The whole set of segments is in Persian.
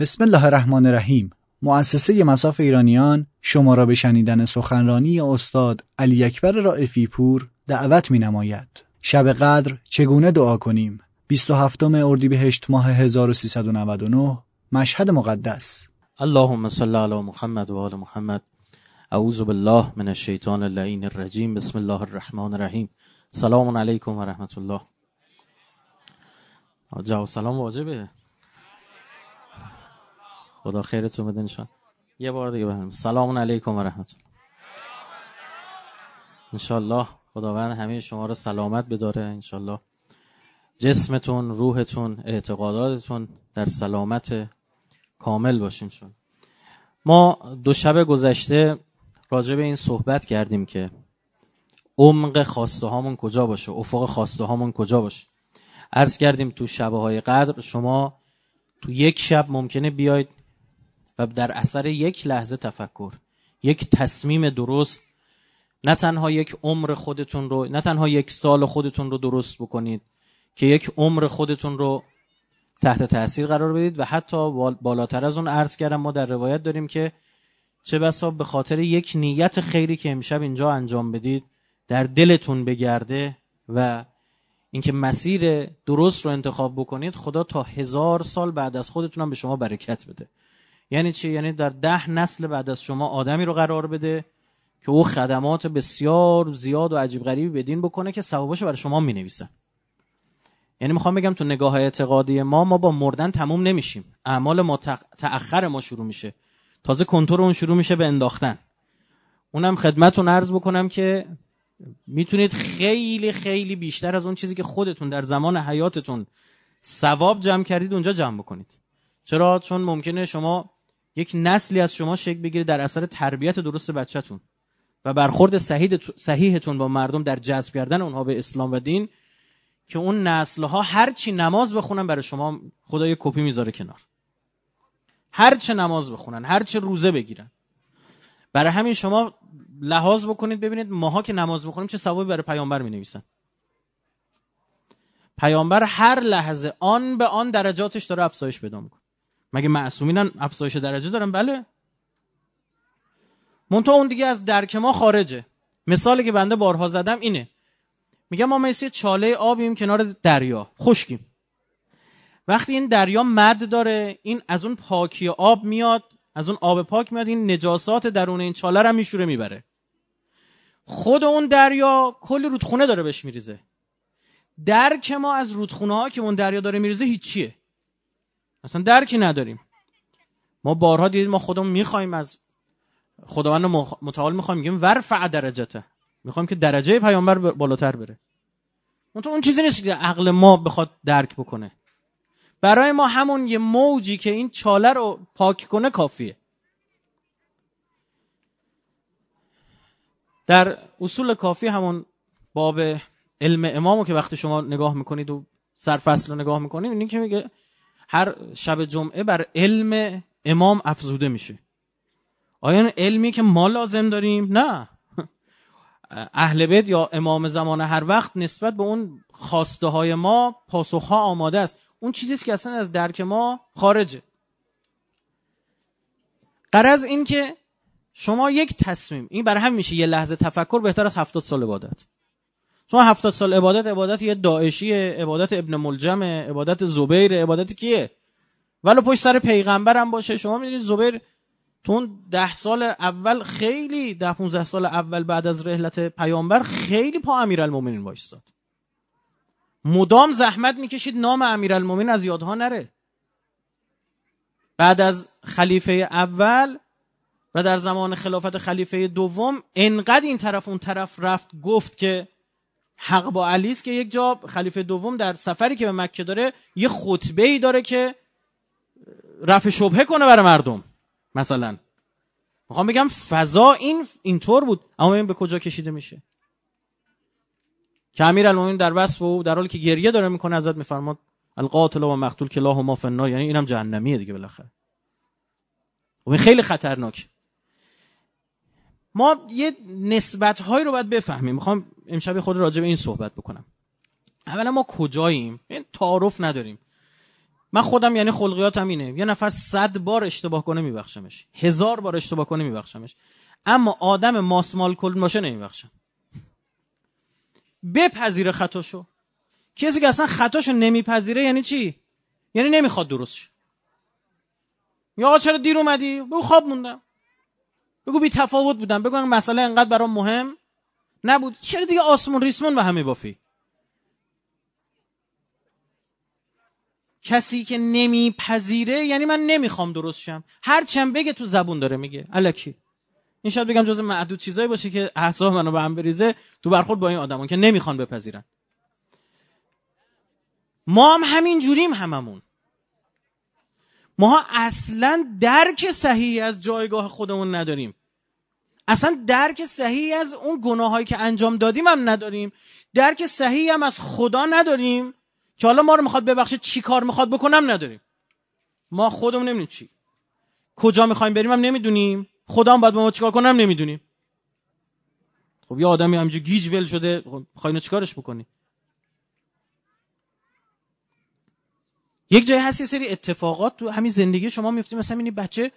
بسم الله الرحمن الرحیم مؤسسه مساف ایرانیان شما را به شنیدن سخنرانی استاد علی اکبر رائفی پور دعوت می نماید. شب قدر چگونه دعا کنیم؟ 27 اردیبهشت ماه 1399 مشهد مقدس. اللهم صل علی محمد و آل محمد. اعوذ بالله من الشیطان اللعین الرجیم. بسم الله الرحمن الرحیم. سلام علیکم و رحمت الله. جواب سلام واجبه. خدا خیرتون بده نشان یه بار دیگه بهم سلام علیکم و رحمت الله خداوند همه شما رو سلامت بداره انشالله جسمتون روحتون اعتقاداتتون در سلامت کامل باشین شون ما دو شب گذشته راجع به این صحبت کردیم که عمق خواسته هامون کجا باشه؟ افق خواسته هامون کجا باشه؟ عرض کردیم تو شبه های قدر شما تو یک شب ممکنه بیاید و در اثر یک لحظه تفکر یک تصمیم درست نه تنها یک عمر خودتون رو نه تنها یک سال خودتون رو درست بکنید که یک عمر خودتون رو تحت تاثیر قرار بدید و حتی بالاتر از اون عرض کردم ما در روایت داریم که چه بسا به خاطر یک نیت خیری که امشب اینجا انجام بدید در دلتون بگرده و اینکه مسیر درست رو انتخاب بکنید خدا تا هزار سال بعد از خودتون هم به شما برکت بده. یعنی چی؟ یعنی در ده نسل بعد از شما آدمی رو قرار بده که او خدمات بسیار زیاد و عجیب غریبی بدین بکنه که ثوابش برای شما می نویسن یعنی می‌خوام بگم تو نگاه اعتقادی ما ما با مردن تموم نمیشیم. اعمال ما تأخر ما شروع میشه. تازه کنتور اون شروع میشه به انداختن. اونم خدمتون عرض بکنم که می‌تونید خیلی خیلی بیشتر از اون چیزی که خودتون در زمان حیاتتون ثواب جمع کردید اونجا جمع بکنید. چرا؟ چون ممکنه شما یک نسلی از شما شکل بگیره در اثر تربیت درست بچهتون و برخورد صحیحتون با مردم در جذب کردن اونها به اسلام و دین که اون نسل ها هر چی نماز بخونن برای شما خدا کپی می‌ذاره کنار. هر چه نماز بخونن هر چه روزه بگیرن. برای همین شما لحاظ بکنید ببینید ماها که نماز بخونیم چه ثوابی برای پیامبر می نویسن پیامبر هر لحظه آن به آن درجاتش داره افزایش پیدا می‌کنه. مگه معصومینن افزایش درجه دارن؟ بله. منتها اون دیگه از درک ما خارجه. مثالی که بنده بارها زدم اینه. میگم ما مثل چاله آبیم کنار دریا. خشکیم. وقتی این دریا مد داره این از اون پاکی آب میاد از اون آب پاک میاد این نجاسات درون این چاله رو میشوره می‌بره. خود اون دریا کلی رودخونه داره بهش میریزه. درک ما از رودخونه ها که اون دریا داره میریزه هیچیه. اصلا درکی نداریم. ما بارها دیدیم ما خودمون می‌خوایم از خداوند متعال می‌خوایم میگیم ورفع درجته. می‌خوایم که درجه پیامبر بالاتر بره. اون اون چیزی نیست که عقل ما بخواد درک بکنه. برای ما همون یه موجی که این چاله رو پاک کنه کافیه. در اصول کافی همون باب علم امامو که وقتی شما نگاه می‌کنید و سرفصل رو نگاه می‌کنید اینی که میگه هر شب جمعه بر علم امام افزوده میشه. آیا علمی که ما لازم داریم؟ نه. اهل بیت یا امام زمان هر وقت نسبت به اون خواسته های ما پاسخها آماده است. اون چیزیست که اصلا از درک ما خارجه. قرض این که شما یک تصمیم این برای هم میشه یه لحظه تفکر بهتر از هفتاد سال عبادت. شما هفتاد سال عبادت عبادت یه داعشیه عبادت ابن ملجم عبادت زبیر عبادت کیه؟ ولی پشت سر پیغمبر هم باشه. شما می‌دونید زبیر تو ده سال اول خیلی ده 15 سال اول بعد از رحلت پیامبر خیلی پا امیرالمومنین وایستاد. مدام زحمت می‌کشید نام امیرالمومنین از یادها نره. بعد از خلیفه اول و در زمان خلافت خلیفه دوم انقدر این طرف اون طرف رفت گفت که حق با علی است که یک جا خلیفه دوم در سفری که به مکه داره یه خطبه ای داره که رفع شبهه کنه برای مردم مثلا. می‌خوام بگم فضا این اینطور بود. اما این به کجا کشیده میشه. که امیر در وصف و در حالی که گریه داره می‌کنه ازت میفرماد القاتل و مقتول کلاه ما فنار یعنی اینم جهنمیه دیگه بالاخره. و این خیلی خطرناک. ما یه نسبت هایی رو باید بفهمیم. می‌خوام امشب خود راجع به این صحبت بکنم. اولا ما کجاییم؟ این تعارف نداریم. من خودم یعنی خلقیاتم اینه. یه نفر صد بار اشتباه کنه میبخشمش. هزار بار اشتباه کنه میبخشمش. اما آدم ماسمال کل باشه نمیبخشم بپذیره خطاشو. کسی که اصلا خطاشو نمیپذیره یعنی چی؟ یعنی نمی‌خواد درست شه یا چرا دیر اومدی؟ بگو خواب موندم. بگو بی تفاوت بودم بگو مسئله انقدر برام مهم نبود. چرا دیگه آسمون ریسمون به همه بافی؟ کسی که نمیپذیره یعنی من نمی‌خوام درست شم. هر چند بگه تو زبون داره میگه. الکی. این شاید بگم جز معدود چیزایی باشه که احساب منو به هم بریزه تو برخورد با این آدمان که نمی‌خوان بپذیرن. ما هم همین جوریم هممون. ما اصلا درک صحیحی از جایگاه خودمون نداریم. اصلا درک صحیحی از اون گناهایی که انجام دادیم هم نداریم. درک صحیحی هم از خدا نداریم که حالا ما رو می‌خواد ببخشه چی کار می‌خواد بکنم نداریم. ما خودمون نمی‌دونیم چی. کجا می‌خوایم بریم هم نمی‌دونیم. خدا هم باید با ما چیکار کنم نمی‌دونیم. خب یه آدمی همینجا گیج ول شده خب چیکارش بکنی یک جای هست یه سری اتفاقات تو همین زندگی شما میفته مثلا این بچه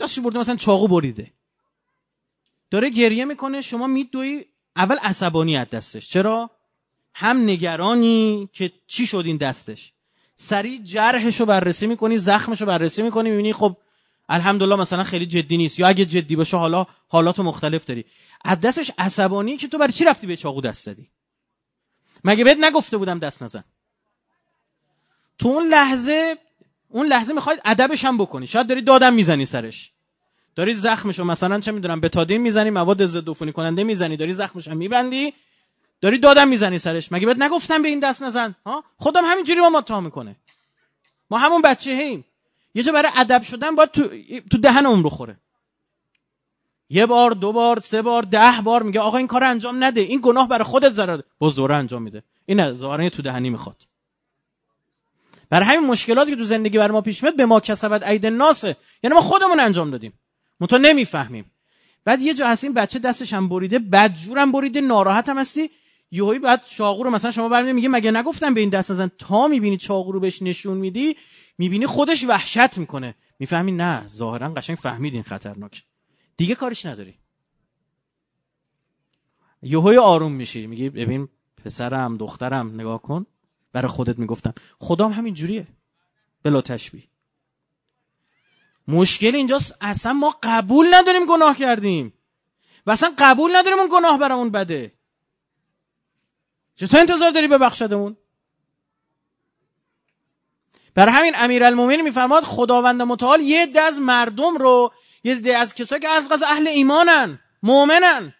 دستش برده مثلا چاقو بریده. داره گریه می‌کنه شما میدوی اول عصبانی از دستش. چرا؟ هم نگرانی که چی شد این دستش. سریع جرحش رو بررسی می‌کنی زخمش رو بررسی می‌کنی می‌بینی خب الحمدلله مثلا خیلی جدی نیست. یا اگه جدی باشه حالا حالات مختلف داری. از دستش عصبانی که تو برای چی رفتی به چاقو دست زدی؟ مگه بهت نگفته بودم دست نزن؟ تو اون لحظه اون لحظه می‌خواید ادبش هم بکنی. شاید داری دادم می‌زنی سرش. داری زخمشو مثلا چه می‌دونم بتادین می‌زنی مواد ضد عفونی کننده می‌زنی داری زخمش هم میبندی داری دادم می‌زنی سرش. مگه بهت نگفتم به این دست نزن؟ ها؟ خودم همینجوری با ما تا می‌کنه. ما همون بچه هیم یه جا برای ادب شدن باید تو, تو دهن اون بخوره. یه بار دو بار سه بار ده بار میگه آقا این کار انجام نده. این گناه برای خودت ضرر با زوره انجام میده. این ظاهرا تو دهنی می‌خواد. برای همین مشکلاتی که تو زندگی بر ما پیش میاد به ما کسبت عید ناسه یعنی ما خودمون انجام دادیم. تو نمی‌فهمیم. بعد یه جا هست این بچه دستش هم بریده بدجورم بریده ناراحت هم هستی. یهویی بعد چاقو رو مثلا شما برمی میگی مگه نگفتم به این دست نزن؟ تا می‌بینی چاقو رو بهش نشون میدی می‌بینی خودش وحشت می‌کنه. می‌فهمی؟ نه ظاهرا قشنگ فهمید این خطرناک. دیگه کارش نداری. یهوی آروم میشی میگی ببین پسرم دخترم نگاه کن. برای خودت می‌گفتم. خدام همین جوریه بلا تشبیه. مشکل اینجاست. اصلا ما قبول نداریم گناه کردیم. و اصلا قبول نداریم اون گناه برامون بده. چطور انتظار داری ببخشدمون برای همین امیرالمومنین میفرماد خداوند متعال یه ده از مردم رو یه ده از کسایی که از اهل ایمانن مؤمنن.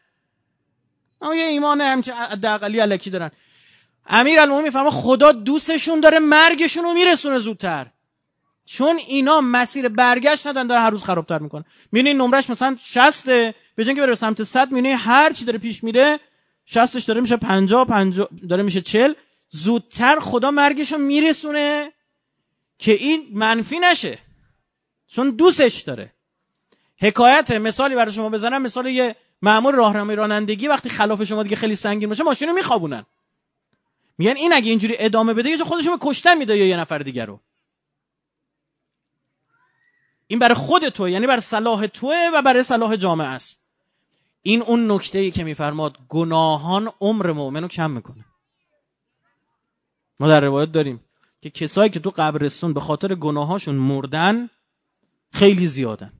اما یه ایمان همچه دقلی علکی دارن. امیر المومنین میفرما خدا دوستشون داره مرگشون رو میرسونه زودتر. چون اینا مسیر برگشت ندارن داره هر روز خرابتر می‌کنه می‌بینی نمرش مثلا 60 به جای که بره سمت 100 می‌بینی هر چی داره پیش میره 60ش داره میشه 50 50 داره میشه 40 زودتر خدا مرگشو میرسونه که این منفی نشه. چون دوستش داره. حکایت مثالی برای شما بزنم. مثال یه مامور راهنمای رانندگی وقتی خلاف شما دیگه خیلی سنگین باشه ماشین رو میخوابونن. میگن این اگه اینجوری ادامه بده یه خودشو به کشتن میده یا یه نفر دیگه رو. این برای خود توه یعنی برای صلاح توه و برای صلاح جامعه است. این اون نکته ای که میفرماد گناهان عمر مؤمن رو کم می‌کنه. ما در روایت داریم که کسایی که تو قبرستون به خاطر گناهاشون مردن خیلی زیادن.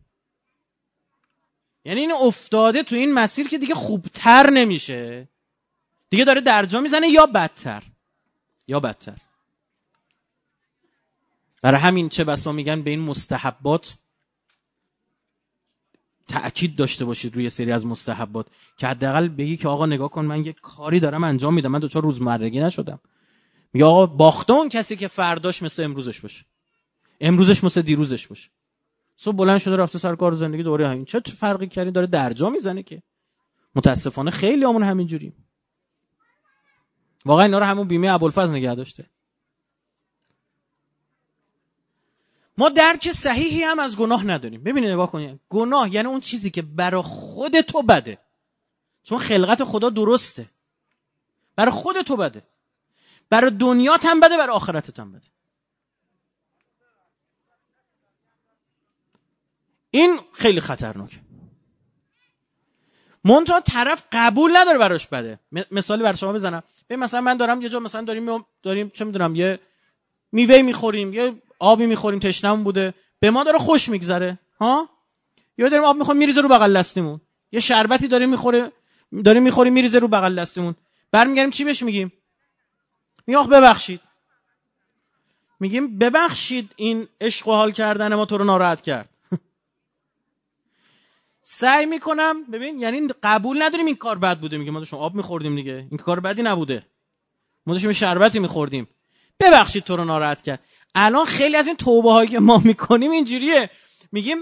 یعنی این افتاده تو این مسیر که دیگه خوبتر نمیشه. دیگه داره درجا می‌زنه یا بدتر؟ یا بدتر. برای همین چه بسا میگن به این مستحبات تأکید داشته باشید روی سری از مستحبات. که حداقل بگی که آقا نگاه کن من یه کاری دارم انجام میدم. من دوچار روزمرگی نشدم. میگه آقا باخته اون کسی که فرداش مثل امروزش باشه. امروزش مثل دیروزش باشه. صبح بلند شده رفته سر کار زندگی دوره همین. چه فرقی کردی؟ داره درجا می‌زنه که. متاسفانه خیلی همون همین جوریم واقعا اینا رو همون بیمه ابوالفضل نگه داشته. ما درک صحیحی هم از گناه نداریم. ببینید نگاه کنید. گناه یعنی اون چیزی که برای خود تو بده. چون خلقت خدا درسته. برای خود تو بده. برا دنیا هم بده برا آخرتت هم بده. این خیلی خطرناکه منتها طرف قبول نداره براش بده. مثالی برای شما بزنم. ببین مثلا من دارم یه جا مثلا داریم داریم چه می‌دونم یه میوه می‌خوریم یه آبی می‌خوریم تشنمون بوده. به ما داره خوش میگذره ها؟ یا داریم آب می‌خوریم میریزه رو بغل دستمون یه شربتی داریم می‌خوره داریم می‌خوریم میریزه رو بغل دستمون برمیگردیم چی بهش میگیم؟ میگم ببخشید. میگیم ببخشید این عشق و حال کردن ما تو رو ناراحت کرد. سعی می‌کنم ببین یعنی قبول نداریم این کار بد بوده. میگه ما داشتیم آب میخوردیم دیگه. این کار بدی نبوده. ما داشتیم شربتی میخوردیم. ببخشید تو رو ناراحت کرد. الان خیلی از این توبه هایی که ما می‌کنیم اینجوریه. میگیم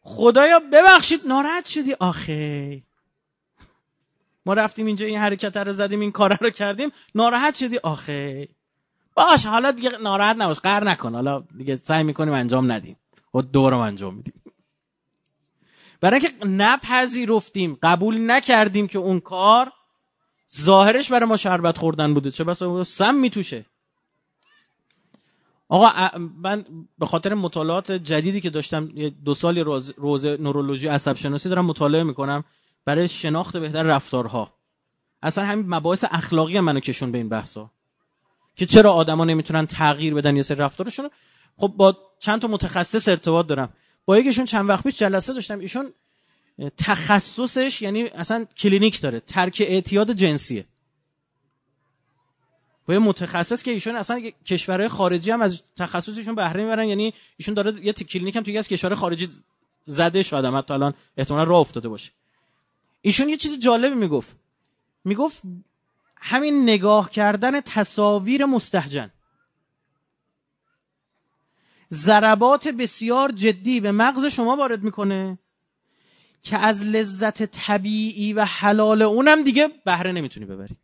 خدایا ببخشید ناراحت شدی؟ آخه. ما رفتیم اینجا این حرکت رو زدیم این کار رو کردیم. ناراحت شدی؟ آخه. باش حالا دیگه ناراحت نباش قر نکن. حالا دیگه سعی می‌کنیم انجام ندیم. و دورم انجام میدیم. برای اینکه نپذیرفتیم قبول نکردیم که اون کار ظاهرش برای ما شربت خوردن بوده. چه بسا سم میتوشه. آقا من به خاطر مطالعات جدیدی که داشتم دو سالی روز, روز نورولوژی عصب شناسی دارم مطالعه می‌کنم برای شناخت بهتر رفتارها. اصلا همین مباحث اخلاقی هم منو کشون به این بحثا که چرا آدما نمی‌تونن تغییر بدن یه سری رفتارشون خب با چند تا متخصص ارتباط دارم. با یکیشون چند وقت پیش جلسه داشتم ایشون تخصصش یعنی اصلا کلینیک داره ترک اعتیاد جنسیه. با یه متخصص که ایشون اصلا کشورهای خارجی هم از تخصصشون بهره می‌برن یعنی ایشون داره یه کلینیک هم توی از کشور خارجی زده شده حتی الان احتمالا راه افتاده باشه. ایشون یه چیز جالبی می‌گفت. می‌گفت همین نگاه کردن تصاویر مستحجن ضربات بسیار جدی به مغز شما وارد می‌کنه که از لذت طبیعی و حلال اونم دیگه بهره نمی‌تونی ببری.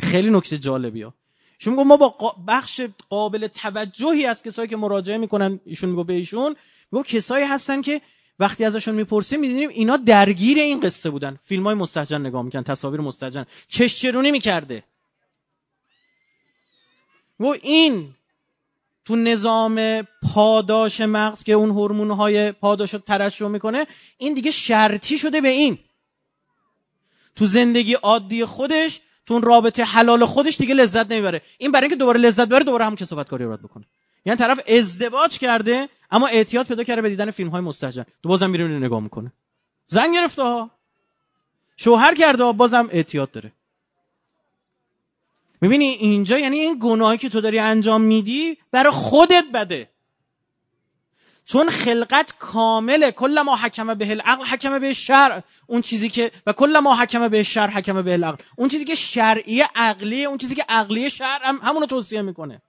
خیلی نکته جالبی ها. شما ما با بخش قابل توجهی از کسایی که مراجعه می‌کنن ایشون میگو به ایشون میگو کسایی هستن که وقتی ازشون می‌پرسیم می‌دونیم اینا درگیر این قصه بودن. فیلم های مستجن نگاه می‌کنن تصاویر مستجن. چشچرونی می‌کرده. و این تو نظام پاداش مغز که اون هورمون های پاداش رو ترشح می‌کنه این دیگه شرطی شده به این. تو زندگی عادی خودش تو اون رابطه حلال خودش دیگه لذت نمی‌بره. این برای اینکه دوباره لذت بره دوباره هم کسافت کاری رو بکنه. یعنی طرف ازدواج کرده اما اعتیاد پیدا کرده به دیدن فیلم های مستجن تو بازم میره نگاه می‌کنه. زن گرفته ها. شوهر کرده بازم اعتیاد داره. می‌بینی اینجا یعنی این گناهی که تو داری انجام میدی برای خودت بده. چون خلقت کامله. کل ما حکم به العقل حکم به شرع. اون چیزی که و کل ما حکم به شرع حکم به العقل. اون چیزی که شرعی عقلی اون چیزی که عقلی شرع هم همونو توصیه می‌کنه.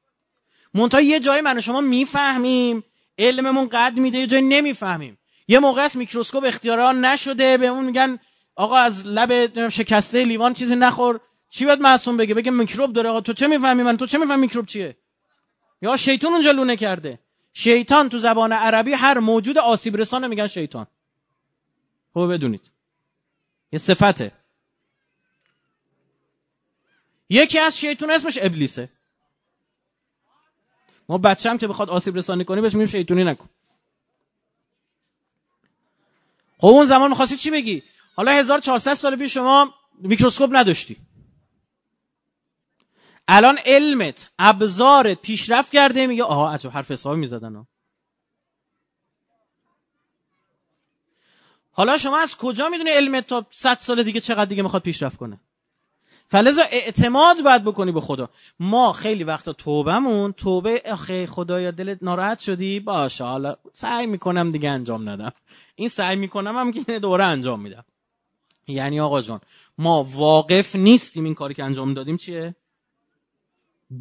منتها یه جایی من شما می‌فهمیم. علممون قد میده یه جایی نمی‌فهمیم. یه موقع است میکروسکوپ اختیاران نشده به اون میگن آقا از لب شکسته لیوان چیزی نخور. چی باید معصوم بگه؟ بگه میکروب داره آقا تو چه می‌فهمی من؟ تو چه می‌فهمی میکروب چیه؟ یا شیطان اونجا لونه کرده. شیطان تو زبان عربی هر موجود آسیب رسانه میگن شیطان. خوب بدونید. یه صفته. یکی از شیطان اسمش ابلیسه. ما بچه هم که بخواد آسیب رسانی کنی بهش میگیم شیطونی نکن. خب اون زمان می‌خواستی چی بگی؟ حالا 1400 سال پیش شما میکروسکوپ نداشتی. الان علمت ابزارت پیشرفت کرده میگه آها عجب حرف حسابی می‌زدن حالا شما از کجا می‌دونی علمت تا 100 سال دیگه چقدر دیگه می‌خواد پیشرفت کنه؟ فلزا اعتماد باید بکنی به خدا. ما خیلی وقتا توبهمون توبه آخه خدایا دلت ناراحت شدی؟ باشه حالا سعی می‌کنم دیگه انجام ندم. این سعی می‌کنم هم که دوره انجام میدم. یعنی آقا جان ما واقف نیستیم این کاری که انجام دادیم چیه؟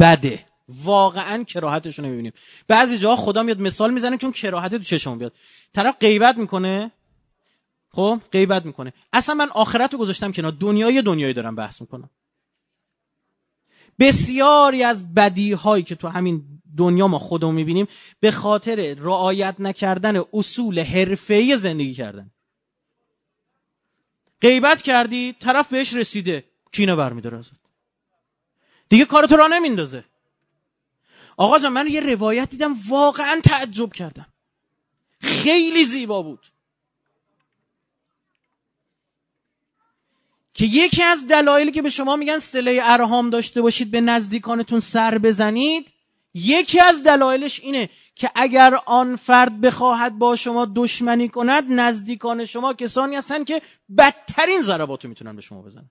بده. واقعا رو نمی‌بینیم بعضی جاها خدا میاد مثال می‌زنه چون کراهت تو چشم بیاد. طرف غیبت می‌کنه. خب غیبت می‌کنه. اصلا من آخرت رو گذاشتم کنار. دنیای دنیایی دارم بحث می‌کنم. بسیاری از بدی هایی که تو همین دنیا ما خودمون می‌بینیم به خاطر رعایت نکردن اصول حرفه‌ای زندگی کردن. غیبت کردی طرف بهش رسیده. کینه برمیداره ازت. دیگه کارتو را نمیندازه. آقا جان من یه روایت دیدم واقعا تعجب کردم. خیلی زیبا بود. که یکی از دلایلی که به شما میگن سله ارهام داشته باشید به نزدیکانتون سر بزنید یکی از دلایلش اینه که اگر آن فرد بخواهد با شما دشمنی کند نزدیکان شما کسانی هستن که بدترین ضرباتو می‌تونن به شما بزنن.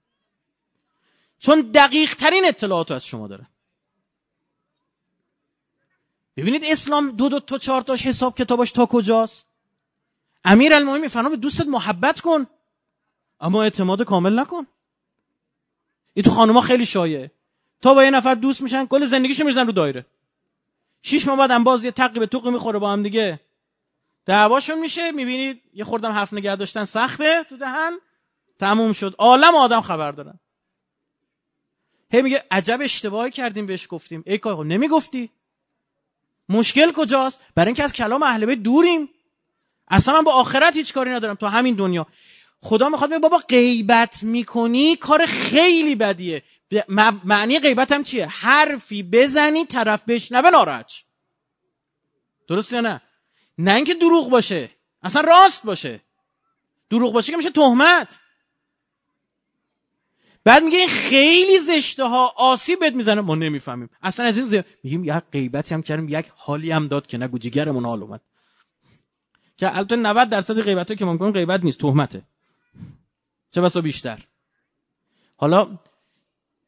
چون دقیق ترین اطلاعاتو از شما داره. ببینید اسلام دو دو تا چهار تاش حساب کتاباش تا کجاست؟ امیر المومنین میفرما به دوستت محبت کن اما اعتماد کامل نکن. این تو خانوما خیلی شایعه. تا با یه نفر دوست میشن کل زندگیشو میرزن رو دایره. شیش ماه بعد باز یه تقی به توق می‌خوره با هم دیگه. دعواشون میشه می‌بینید یه خوردم حرف نگه داشتن سخته تو دهن. تموم شد. عالم آدم خبر دارن. هی میگه عجب اشتباهی کردیم بهش گفتیم. ای کار نمی‌گفتی؟ مشکل کجاست؟ برای اینکه از کلام اهل بیت دوریم. اصلا من با آخرت هیچ کاری ندارم تو همین دنیا. خدا می‌خواد بابا غیبت می‌کنی کار خیلی بدیه. معنی غیبت هم چیه؟ حرفی بزنی طرف بشنوه ناراحت. درست نه؟ نه اینکه دروغ باشه. اصلا راست باشه. دروغ باشه که میشه تهمت. بعد میگه این خیلی زشته ها آسیب بهت می‌زنه. ما نمی‌فهمیم. اصلا از این زیاد میگیم یک غیبتی هم کردیم یک حالی هم داد که نگو جیگرمون حال اومد. که البته 90 درصد غیبت که ما غیبت نیست تهمته. چه بسا بیشتر. حالا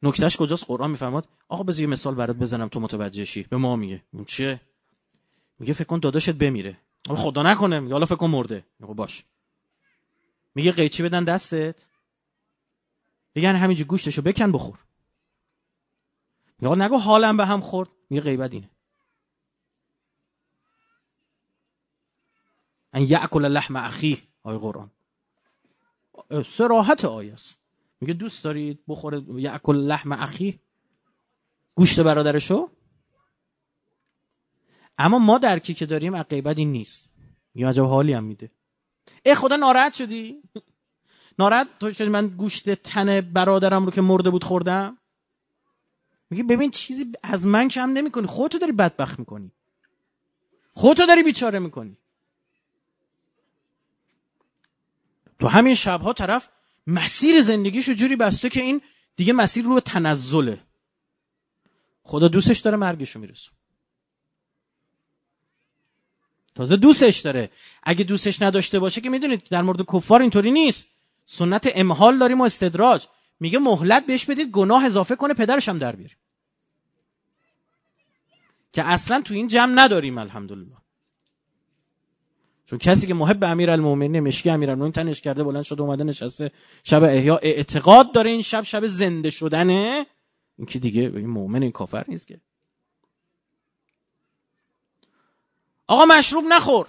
نکتهش کجاست؟ قرآن میفرماد آقا بذار مثال برات بزنم تو متوجه شی. به ما میگه. اون چیه؟ میگه فکر کن داداشت بمیره. خدا نکنه. میگه حالا فکر کن مرده. میگه باش. میگه قیچی بدن دستت. بگن همینجا گوشتشو بکن بخور. میگه نگو حالم به هم خورد میگه غیبت اینه. ان یاکل لحم اخی آیه قرآن. سراحت آیه است. میگه دوست دارید بخوره یاکل لحم اخی؟ گوشت برادرشو؟ اما ما درکی که داریم عقیبت این نیست. یه عجب حالی هم میده. ای خدا ناراحت شدی؟ ناراحت تو شدی من گوشت تن برادرم رو که مرده بود خوردم؟ میگه ببین چیزی از من کم نمی‌کنی. خودتو داری بدبخت می‌کنی. خودتو داری بیچاره می‌کنی. تو همین شبها طرف مسیر زندگیشو جوری بسته که این دیگه مسیر رو به تنزله. خدا دوستش داره مرگشو می‌رسه تازه دوستش داره. اگه دوستش نداشته باشه که می‌دونید در مورد کفار اینطوری نیست. سنت امحال داریم و استدراج. میگه مهلت بهش بدید گناه اضافه کنه پدرش هم در بیاره. که اصلا تو این جمع نداریم الحمدلله. چون کسی که محب امیر المومنین مشکی امیر المومنین تنش کرده بلند شده اومده نشسته شب احیا اعتقاد داره این شب شب زنده شدنه. این که دیگه این مؤمن این کافر نیست که. آقا مشروب نخور.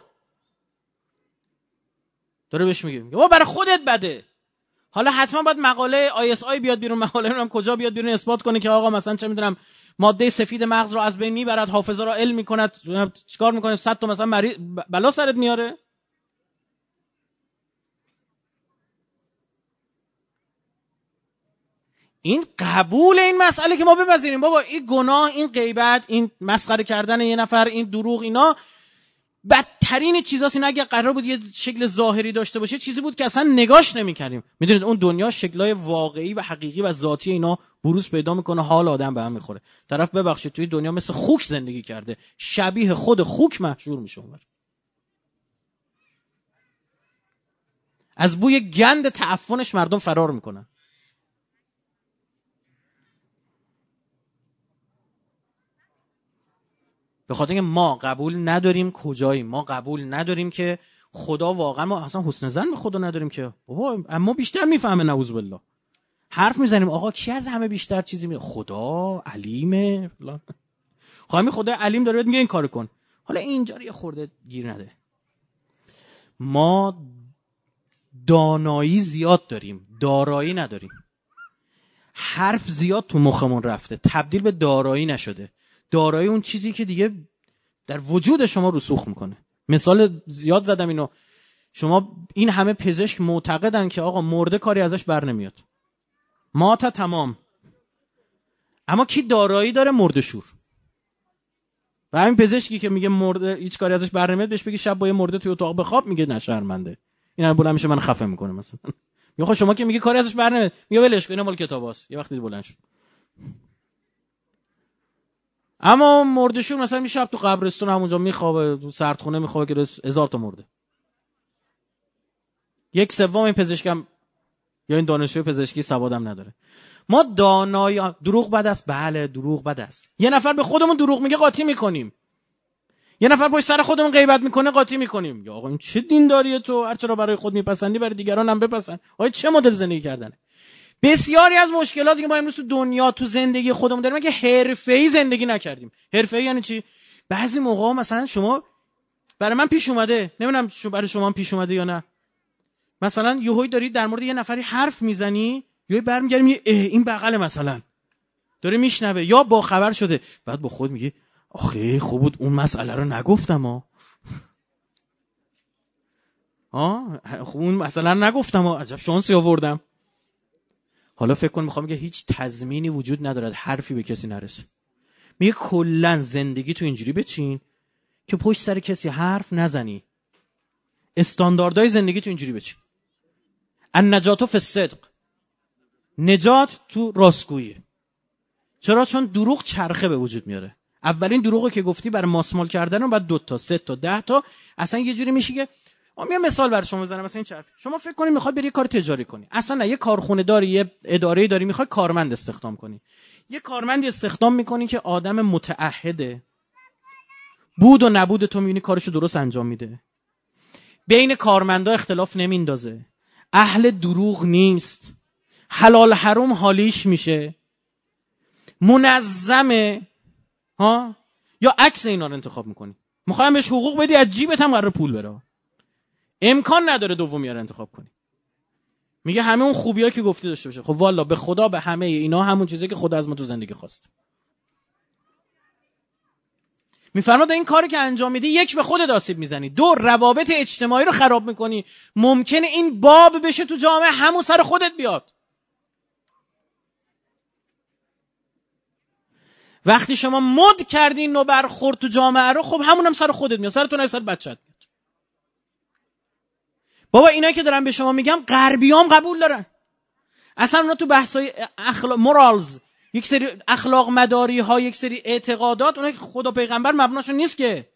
داره بهش میگه. بابا برای خودت بده. حالا حتما باید مقاله اس آی بیاد بیرون مقاله رو کجا بیاد بیرون اثبات کنه که آقا مثلا چه می‌دونم ماده سفید مغز رو از بین می‌برد حافظه رو علم می‌کند چیکار می‌کنه؟ صد تا مثلا مری... بلا سرت میاره؟ این قبول این مسئله که ما بپذیریم. بابا این گناه این غیبت این مسخره کردن یه نفر این دروغ اینا بدترین چیزاست. این اگه قرار بود یه شکل ظاهری داشته باشه چیزی بود که اصلا نگاش نمی‌کردیم. می‌دونید اون دنیا شکلای واقعی و حقیقی و ذاتی اینا بروز پیدا می‌کنه حال آدم به هم می‌خوره. طرف ببخشید توی دنیا مثل خوک زندگی کرده. شبیه خود خوک محشور میشه اونور از بوی گند تعفنش مردم فرار می‌کنن. به خاطر ما قبول نداریم کجاییم؟ ما قبول نداریم که خدا واقعا ما اصلا حسن زن به خدا نداریم که. بابا اما بیشتر می‌فهمه نعوذ بالله حرف می‌زنیم آقا کی از همه بیشتر چیزی می؟ خدا علیمه فلان. خواهی خدا علیم داره میگه این کار کن. حالا اینجا یه خورده گیر نده. ما دانایی زیاد داریم دارایی نداریم. حرف زیاد تو مخمون رفته تبدیل به دارایی نشده. دارایی اون چیزی که دیگه در وجود شما رسوخ می‌کنه. مثال زیاد زدم اینو. شما این همه پزشک معتقدن که آقا مرده کاری ازش بر نمیاد. ما تا تمام. اما کی دارایی داره مرده شور؟ و همین پزشکی که میگه مرده هیچ کاری ازش برنمیاد بهش بگی شب با یه مرده توی اتاق بخواب میگه نه شرمنده. این بلند میشه من خفه می‌کنه مثلا. یا خب شما که میگه کاری ازش برنمیاد میگه ولش کن مال کتاباست یه وقتی بلند شد اما مردشون مثلا می شب تو قبرستون همونجا میخوابه تو سردخونه میخوابه که هزار تا مرده. یک سوم این پزشکم یا این دانشجوی پزشکی سوادم نداره. ما دانای دروغ بد است؟ بله دروغ بد است. یه نفر به خودمون دروغ میگه قاطی می‌کنیم. یه نفر پشت سر خودمون غیبت می‌کنه قاطی می‌کنیم. یا آقا این چه دینداریه تو؟ هر چرا برای خود میپسندی برای دیگران هم بپسند. آقا چه مدل زندگی کردنه؟ بسیاری از مشکلاتی که ما امروز تو دنیا تو زندگی خودمون داریم که حرفه‌ای زندگی نکردیم. حرفه‌ای یعنی چی؟ بعضی موقع مثلا شما برای من پیش اومده نمی‌دونم برای شما پیش اومده یا نه. مثلا یهویی داری در مورد یه نفری حرف می‌زنی یا برمیگردی میگه این بغل مثلا. داره میشنوه. یا با خبر شده. بعد با خود میگه آخه خوب بود اون مسئله رو نگفتم آه خوب اون مثلا نگفتم ها. عجب شانسی آوردم. حالا فکر کن می‌خوام میگه هیچ تضمینی وجود ندارد حرفی به کسی نرسه. میگه کلا زندگی تو اینجوری بچین که پشت سر کسی حرف نزنی. استانداردهای زندگی تو اینجوری بچین. النجات فی الصدق. نجات تو راستگویی. چرا؟ چون دروغ چرخه به وجود میاره. اولین دروغو که گفتی برای ماسمال کردن رو بعد دو تا سه تا ده تا. اصلا یه جوری میشه که یه مثال برای شما بزنم مثلا این چرخ شما فکر کنید می‌خواد بری کار تجاری کنی. اصلا نه یه کارخونه داری یه اداره داری می‌خوای کارمند استخدام کنی. یه کارمندی استخدام می‌کنی که آدم متعهده. بود و نبود تو می‌بینی کارشو درست انجام میده. بین کارمندا اختلاف نمیندازه اهل دروغ نیست. حلال حروم حالیش میشه. منظمه. ها؟ یا عکس اینا رو انتخاب می‌کنی. می‌خوایم بهش حقوق بدی از جیبت هم قرار پول بره. امکان نداره دومی رو انتخاب کنی. میگه همه اون خوبی که گفتی داشته باشه. خب والا به خدا به همه اینا همون چیزی که خدا از ما تو زندگی خواست. میفرماد این کاری که انجام میدی یک به خود آسیب می‌زنی. دو روابط اجتماعی رو خراب می‌کنی. ممکنه این باب بشه تو جامعه همون سر خودت بیاد. وقتی شما مد کردین نو برخورد تو جامعه رو خب هم سر خودت میاد. سرتون سر بچت بابا اینایی که دارم به شما میگم غربیام قبول دارن. اصلا اونا تو بحثای اخلاق مورالز یک سری اخلاق مداری ها یک سری اعتقادات اونا که خدا پیغمبر مبناشون نیست که.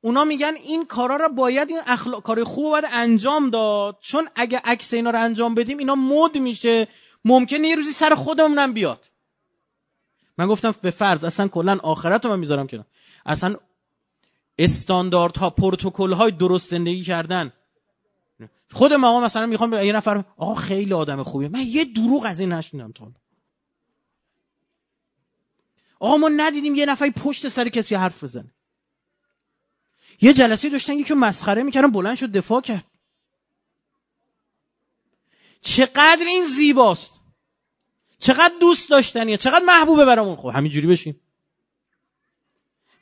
اونا میگن این کارا رو باید این اخلاق کار خوب باید انجام داد. چون اگه عکس اینا رو انجام بدیم اینا مد میشه. ممکنه یه روزی سر خودمونم بیاد. من گفتم به فرض اصلا کلا آخرت رو من می‌ذارم کنار. اصلا استانداردها پروتکل های درست زندگی کردن. خود ما مثلا می‌خوام یه نفر آقا خیلی آدم خوبیه. من یه دروغ از این نشنیدم تا آقا ما ندیدیم یه نفری پشت سر کسی حرف بزنه. یه جلسه داشتن یکی مسخره می‌کردن بلند شد دفاع کرد. چقدر این زیباست. چقدر دوست داشتنیه. چقدر محبوبه برامون. خب همینجوری بشیم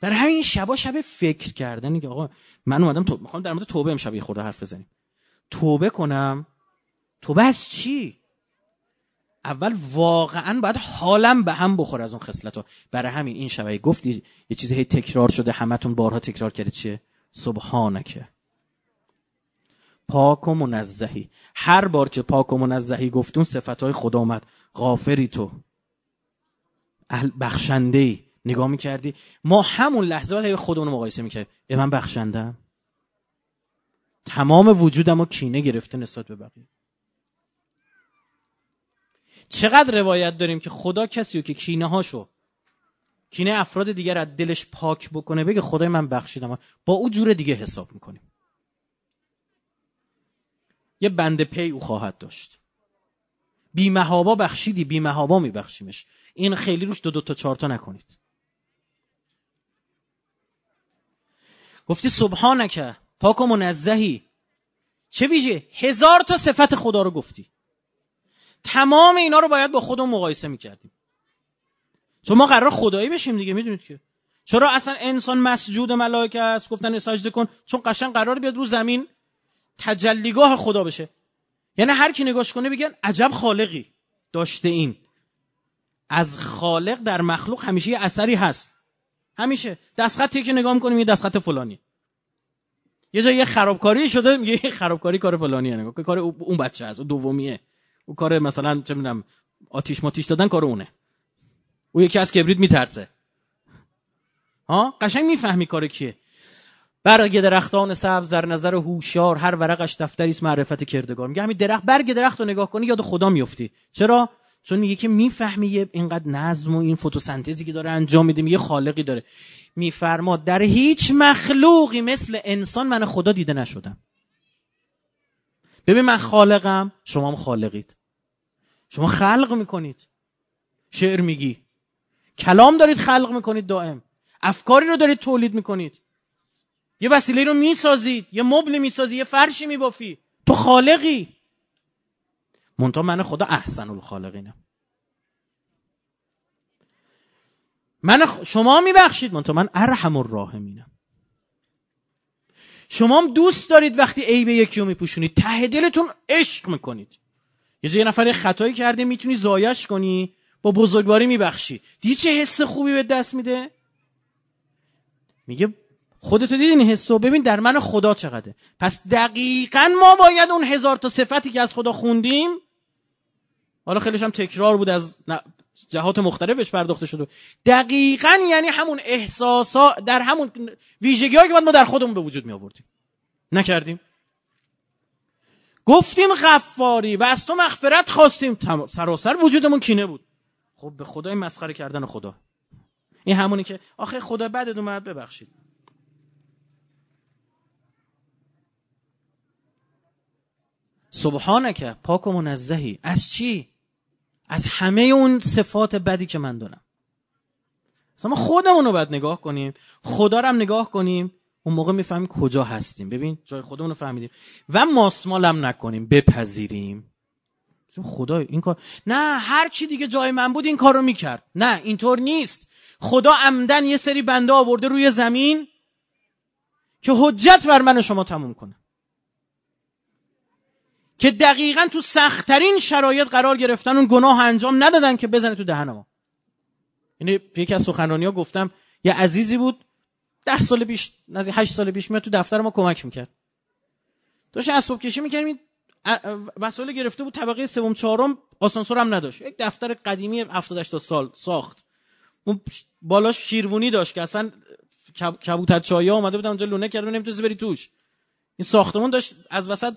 برای همین شبا شب فکر کردن که آقا من اومدم تو می‌خوام در مورد توبه امشب یه خورده حرف بزنیم. توبه کنم؟ توبه از چی؟ اول واقعا باید حالم به هم بخور از اون خصلت برای همین این شبه گفتی یه چیزی تکرار شده همتون بارها تکرار کرده چیه؟ سبحانکه. پاک و منزهی. هر بار که پاک و منزهی گفتون صفتهای خدا اومد. غافری تو. بخشنده ای نگاه می‌کردی؟ ما همون لحظه باید خودمون مقایسه می‌کردیم. من بخشندم. تمام وجودم رو کینه گرفته نسبت به بقیه. چقدر روایت داریم که خدا کسی رو که کینه هاشو کینه افراد دیگر از دلش پاک بکنه بگه خدای من بخشیدم. با او جور دیگه حساب می‌کنیم. یه بند پی او خواهد داشت. بیمهابا بخشیدی بیمهابا میبخشیمش. این خیلی روش دو دو تا چهار تا نکنید. گفتی سبحانکه پاک و منزهی چه ویژه؟ هزار تا صفت خدا رو گفتی. تمام اینا رو باید با خودمون مقایسه می‌کردیم. چون ما قرار خدایی بشیم دیگه می‌دونید که؟ چرا اصلا انسان مسجود ملائکه است؟ گفتن سجده کن. چون قشنگ قرار بیاد رو زمین تجلیگاه خدا بشه. یعنی هر کی نگاش کنه بگن عجب خالقی داشته این. از خالق در مخلوق همیشه یه اثری هست. همیشه. دستخطی که نگاه می‌کنیم یه دستخط فلانی. یه جایی یه خرابکاری شده میگه یه خرابکاری کار فلانیه نگاه کار اون بچه هست اون دومیه. اون کار مثلا چه می‌دونم آتیش ماتیش دادن کار اونه. او یکی از کبریت میترسه. ها؟ قشنگ می‌فهمی کار کیه. برگ درختان سبز در نظر هوشیار هر ورقش دفتری است معرفت کردگار. میگه همین درخت برگ درخت رو نگاه کنی یاد خدا میفتی چرا؟ چون میگه که می‌فهمی اینقدر نظم و این فتوسنتزی که داره انجام میده یه خالقی داره. میفرما در هیچ مخلوقی مثل انسان من خدا دیده نشدم. ببین من خالقم شما هم خالقید. شما خلق می‌کنید. شعر میگی. کلام دارید خلق می‌کنید دائم. افکاری رو دارید تولید می‌کنید. یه وسیله رو می‌سازید. یه مبل می‌سازی یه فرشی میبافی. تو خالقی. منتها من خدا احسن الخالقینم. من شما میبخشید منتها من ارحم الراحمینم. شما هم دوست دارید وقتی عیب یکی رو میپوشونید ته دلتون عشق می‌کنید. یه جای نفر خطایی کرده می‌تونی زایش کنی با بزرگواری میبخشی. دیدی چه حس خوبی به دست میده؟ میگه خودتو دیدین حس رو؟ ببین در من خدا چقدره. پس دقیقا ما باید اون هزار تا صفتی که از خدا خوندیم حالا خیلیش هم تکرار بود از جهات مختلفش پرداخته شده. دقیقا یعنی همون احساسا در همون ویژگی که باید ما در خودمون به وجود می آوردیم نکردیم؟ گفتیم غفاری و از تو مغفرت خواستیم. سراسر وجودمون کینه بود. خب به خدای مسخره کردن خدا. این همونی که آخه خدا بدت اومد ببخشید. سبحانک پاک و منزهی. از چی؟ از همه اون صفات بدی که من دارم. اصلا ما خودمون رو باید نگاه کنیم. خدا رو هم نگاه کنیم. اون موقع می‌فهمیم کجا هستیم. ببین جای خودمون رو فهمیدیم. و ماسمال هم نکنیم. بپذیریم. چون خدا این کار نه هر چی دیگه جای من بود این کار رو می‌کرد. نه اینطور نیست. خدا عمدن یه سری بنده آورده روی زمین که حجت بر من شما تموم کنه. که دقیقا تو سختترین شرایط قرار گرفتن اون گناه انجام ندادن که بزنه تو دهن ما. یعنی یکی از سخنرانی ها گفتم یه عزیزی بود ده سال بیش نزدیک هشت سال بیش میاد تو دفتر ما کمک می‌کرد. داشت اسباب کشی می‌کردیم وسایل گرفته بود طبقه سوم چهارم آسانسور هم نداشت. یک دفتر قدیمی 70 تا سال ساخت. اون بالاش شیروونی داشت که اصلا کبوتر چایا اومده بودن اونجا لونه کرده نمی‌تونی بری توش. این ساختمون داشت از وسط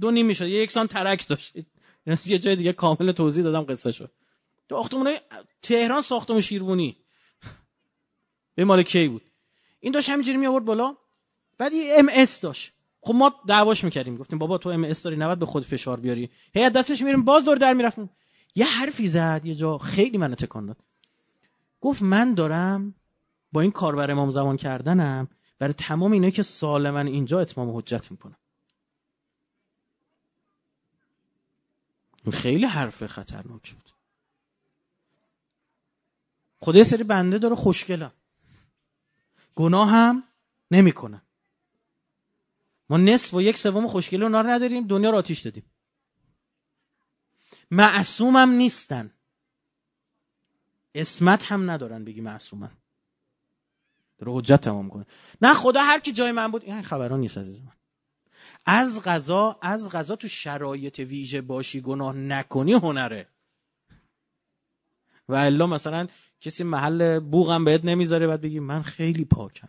دو نیم می‌شد. یه یکسان ترک داشت. یه جای دیگه کامل توضیح دادم قصه شد ساختمون تهران ساختمون شیروانی. به مال کی بود؟ این داشت همینجوری می آورد بالا. بعد یه ام اس داشت. خب ما دعواش می‌کردیم. گفتیم بابا تو ام اس داری نباید به خود فشار بیاری. هی دستش میریم باز دور در می‌رفتیم. یه حرفی زد یه جا خیلی منو تکان داد. گفت من دارم با این کاربر امام زمان کردنم برای تمام اینه که سالمن اینجا اتمام حجت می‌کنم. خیلی حرف خطرناک بود. خدا سری بنده داره خوشگلم. گناه هم نمی‌کنن. ما نصف و یک سوم خوشگل اونا رو نداریم دنیا رو آتیش دادیم. هم نیستن. اسمت هم ندارن بگی معصومن. داره حجت تمام کنه نه خدا هر کی جای من بود این خبران نیست عزیز من. از غذا از غذا تو شرایط ویژه باشی گناه نکنی هنره. و الا مثلا کسی محل بوغم بهت نمی‌ذاره بعد بگی من خیلی پاکم.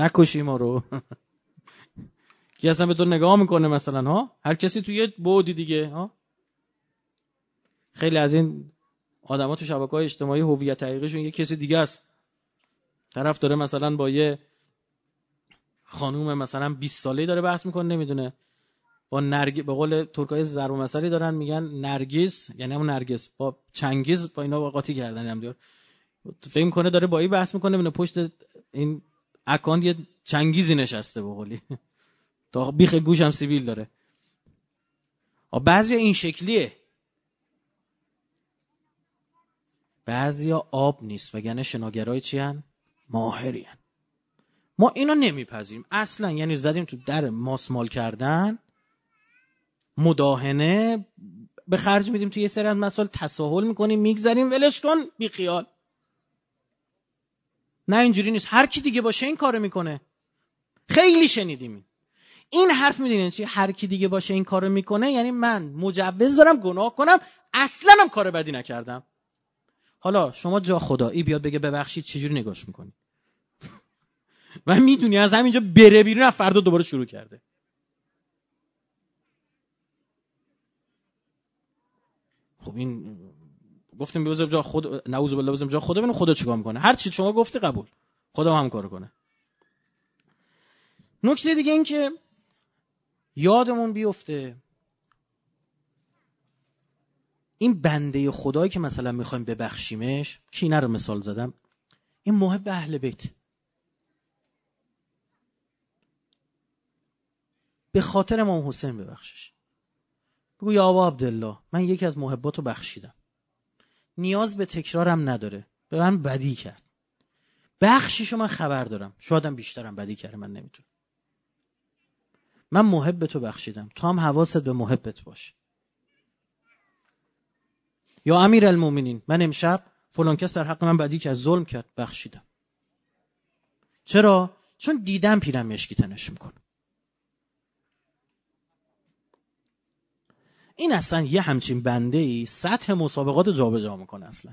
نکشی ما رو. کی اصلا به تو نگاه می‌کنه مثلا ها؟ هر کسی تو یه بودی دیگه ها؟ خیلی از این آدما تو شبکه های اجتماعی هویت حقیقیشون یه کسی دیگه است. طرف داره مثلا با یه خانوم مثلا 20 ساله داره بحث می‌کنه نمی‌دونه. با نرگ به قول ترکای ضرب مسئله دارن میگن نرگس یعنی همون نرگس. با چنگیز با اینا قاطی کردن هم دیار فکر می‌کنه داره با این بحث می‌کنه ببینه پشت این اکانت یه چنگیزی نشسته به قولی. تا بیخ گوش هم سیبیل داره. بعضی این شکلیه. بعضیا آب نیست وگرنه شناگرای چی هن؟ ماهری هن. ما اینو نمیپذیریم. اصلا یعنی زدیم تو در ماسمال کردن مداهنه به خرج میدیم توی یه سری از مسائل تساهل می‌کنیم میگذریم ولش کن بی خیال نه اینجوری نیست. هر کی دیگه باشه این کارو می‌کنه. خیلی شنیدیم این حرف می‌دونین چی؟ هر کی دیگه باشه این کارو می‌کنه یعنی من مجوز دارم گناه کنم اصلا هم کار بدی نکردم. حالا شما جا خدایی بیاد بگه ببخشید چجوری نگاش می‌کنی؟ و می‌دونی از همینجا بره بیرون از فردا دوباره شروع کرده. خب این گفتیم بذار جا خود نعوذ بالله بذاریم جا خدا ببینیم خدا چیکار می‌کنه؟ هر چی شما گفتی قبول. خدا هم کار کنه. نکته دیگه این که یادمون بیفته این بنده خدایی که مثلا می‌خوایم ببخشیمش کینه رو مثال زدم این محب اهل بیت. به خاطر امام حسین ببخشش. بگو یا آبا عبدالله من یکی از محبات رو بخشیدم. نیاز به تکرارم نداره. به من بدی کرد. بخشیشو من خبر دارم. شایدم بیشترم بدی کرده من نمی‌تونم. من محب تو بخشیدم. تو هم حواست به محبت باشه یا امیر المومنین من امشب فلان کس در حق من بدی که از ظلم کرد بخشیدم. چرا؟ چون دیدم پیرم مشکی تنش می‌کنه این اصلا یه همچین بنده ای سطح مسابقات جابجا جا می‌کنه اصلا.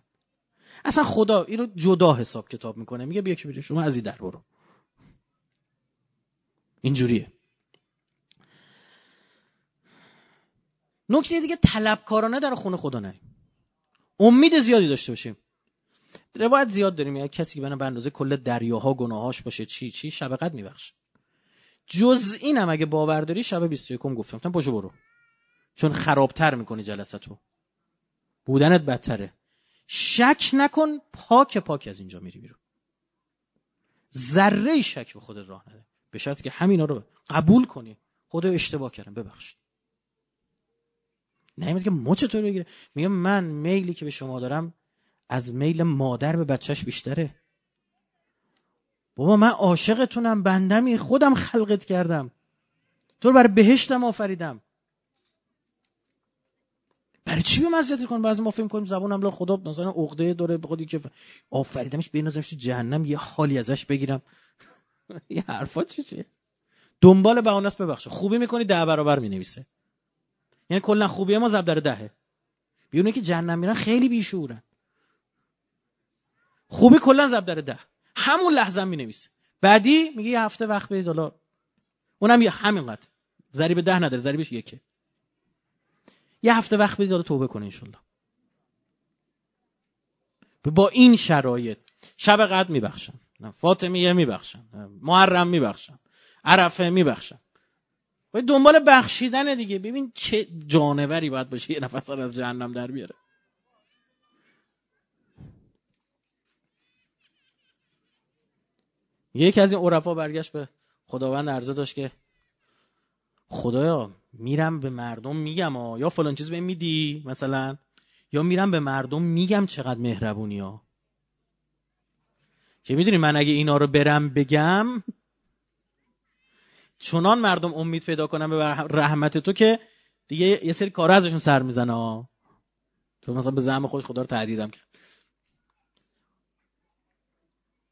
اصلا خدا این رو جدا حساب کتاب می‌کنه. میگه بیا که شما از این در برو. اینجوریه. نکته دیگه طلبکارانه در خونه خدا نریم. امید زیادی داشته باشیم. روایت زیاد داریم. یعنی کسی که به اندازه کل دریاها گناهاش باشه چی چی شب قد میبخشه. جز اینم اگه باور داری شب 21 گفتم پاشو برو. چون خرابتر می‌کنی جلساتو بودنت بدتره. شک نکن پاک پاک از اینجا میری بیرون. ذره شک به خودت راه نده. به شرطی که همینا رو قبول کنی. خدا اشتباه کردم. ببخشید. نه که ما چطور بگیره میگم من میلی که به شما دارم از میل مادر به بچهش بیشتره. بابا من عاشقتونم بندمی خودم خلقت کردم. تو رو برای بهشتم آفریدم. برای چی به مزیت کن بعضی ما فکر کنیم زبونم لا خدا مثلا عقده داره به خودی که آفریدمش نظرش تو جهنم یه حالی ازش بگیرم. یه حرفا چیه؟ دنبال بهانه است ببخشه خوبی می‌کنی ده برابر می‌نویسه. یعنی کلا خوبی ما زب در دهه. بیونه که جهنم میرن خیلی بیشورن. خوبی کلا زب در ده. همون لحظه می نویسه بعدی میگه یه هفته وقت بدید حالا اونم یه همینقدر ضریب ده نداره ضریبش یکه. یه هفته وقت بدید حالا توبه کنه انشالله. با این شرایط شب قدر میبخشم. فاطمیه میبخشم. محرم میبخشم. عرفه میبخشم. باید دنبال بخشیدن دیگه. ببین چه جانوری باید باشه یه نفس از جهنم در بیاره. یکی از این عرفا برگشت به خداوند عرضه داشت که خدایا میرم به مردم میگم ها یا فلان چیز به میدی مثلا یا میرم به مردم میگم چقدر مهربونی ها که می‌دونی من اگه اینا رو برم بگم چنان مردم امید پیدا کنم به رحمت تو که دیگه یه سری کار ازشون سر می‌زنه تو مثلا به زعم خودش خدا رو تهدیدم کرد.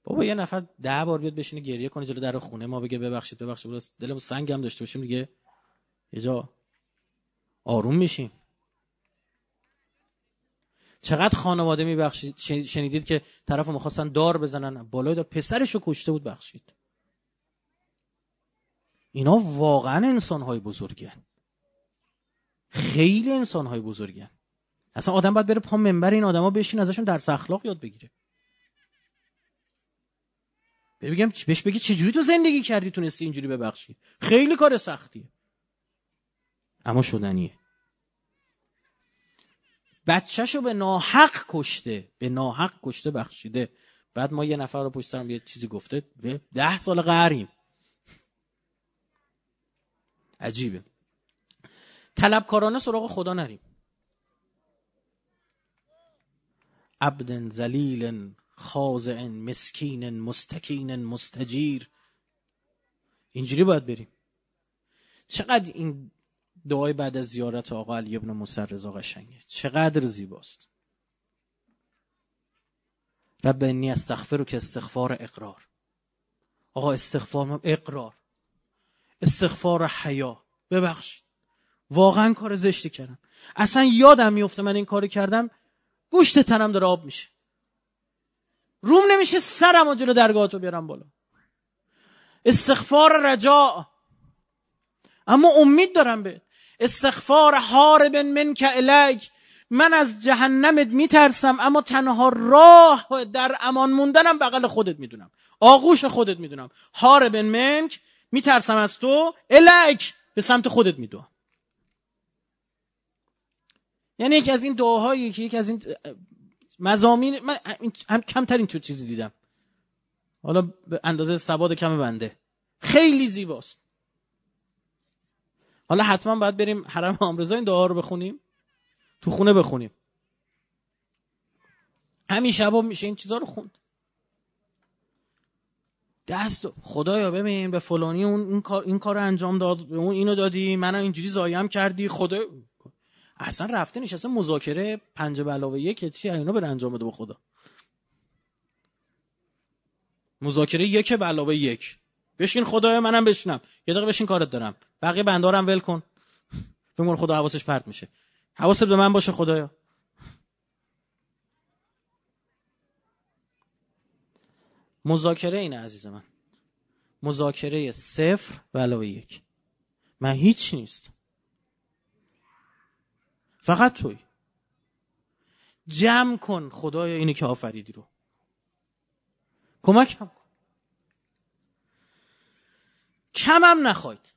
بابا یه نفر ده بار بیاد بشینه گریه کنه جلو در خونه ما بگه ببخشید ببخشید دلمون سنگ هم داشته باشیم دیگه. یه جا آروم میشیم. چقدر خانواده میبخشید شنیدید که طرف می‌خواستن دار بزنن. بالای دار پسرشو کشته بود بخشید. اینا واقعا انسان های بزرگن. خیلی انسان های بزرگن. اصلا آدم باید بره پا منبر این آدما بشین ازشون درس اخلاق یاد بگیره. بگم بهش بگی چجوری تو زندگی کردی تونستی اینجوری ببخشی؟ خیلی کار سختیه. اما شدنیه. بچهشو به ناحق کشته به ناحق کشته بخشیده. بعد ما یه نفر رو پشت سرم یه چیزی گفته ده سال قهریم عجیبه. طلبکارانه سراغ خدا نریم. عبد زلیل خاضع مسکین مستکین مستجیر. اینجوری باید بریم. چقدر این دعای بعد از زیارت آقا علی ابن موسی رضا قشنگه. چقدر زیباست. رب انی استغفر که استغفار اقرار. آقا استغفار اقرار. استغفار حیا. ببخشید. واقعا کار زشتی کردم. اصلا یادم میفته من این کار کردم. گوشت تنم داره آب میشه. روم نمیشه سرم و جلو درگاهتو بیارم بالا. استغفار رجاع اما امید دارم به استغفار حارب من که الیک. من از جهنمت میترسم اما تنها راه در امان موندنم بغل خودت می‌دونم. آغوش خودت می‌دونم. حارب منک میترسم از تو الیک به سمت خودت می‌دونم یعنی یکی از این دعاهایی که یکی از این مزامین من هم کمتر این چیزی دیدم. حالا به اندازه سواد کم بنده. خیلی زیباست. حالا حتما باید بریم حرم آمرزا این دعا رو بخونیم. تو خونه بخونیم. همین شبا میشه این چیزا رو خوند. دست خدایا ببین به فلانی اون این کار این کار انجام داد اون اینو دادی منو اینجوری زایم کردی خدا اصلا رفته نشسته مذاکره پنج علاوه یک چی اینا بر انجام بده به خدا. مذاکره یک به علاوه یک. بشین خدایا منم بشینم. یه دقیقه بشین کارت دارم. بقیه بندارم ول کن. فکر خدا حواسش پرت میشه. حواست به من باشه خدایا. مذاکره اینه عزیز من. مذاکره صفر و علاوه یک. من هیچ نیست. فقط توی. جمع کن خدایا اینی که آفریدی رو. کمک هم کن. کمم نخواید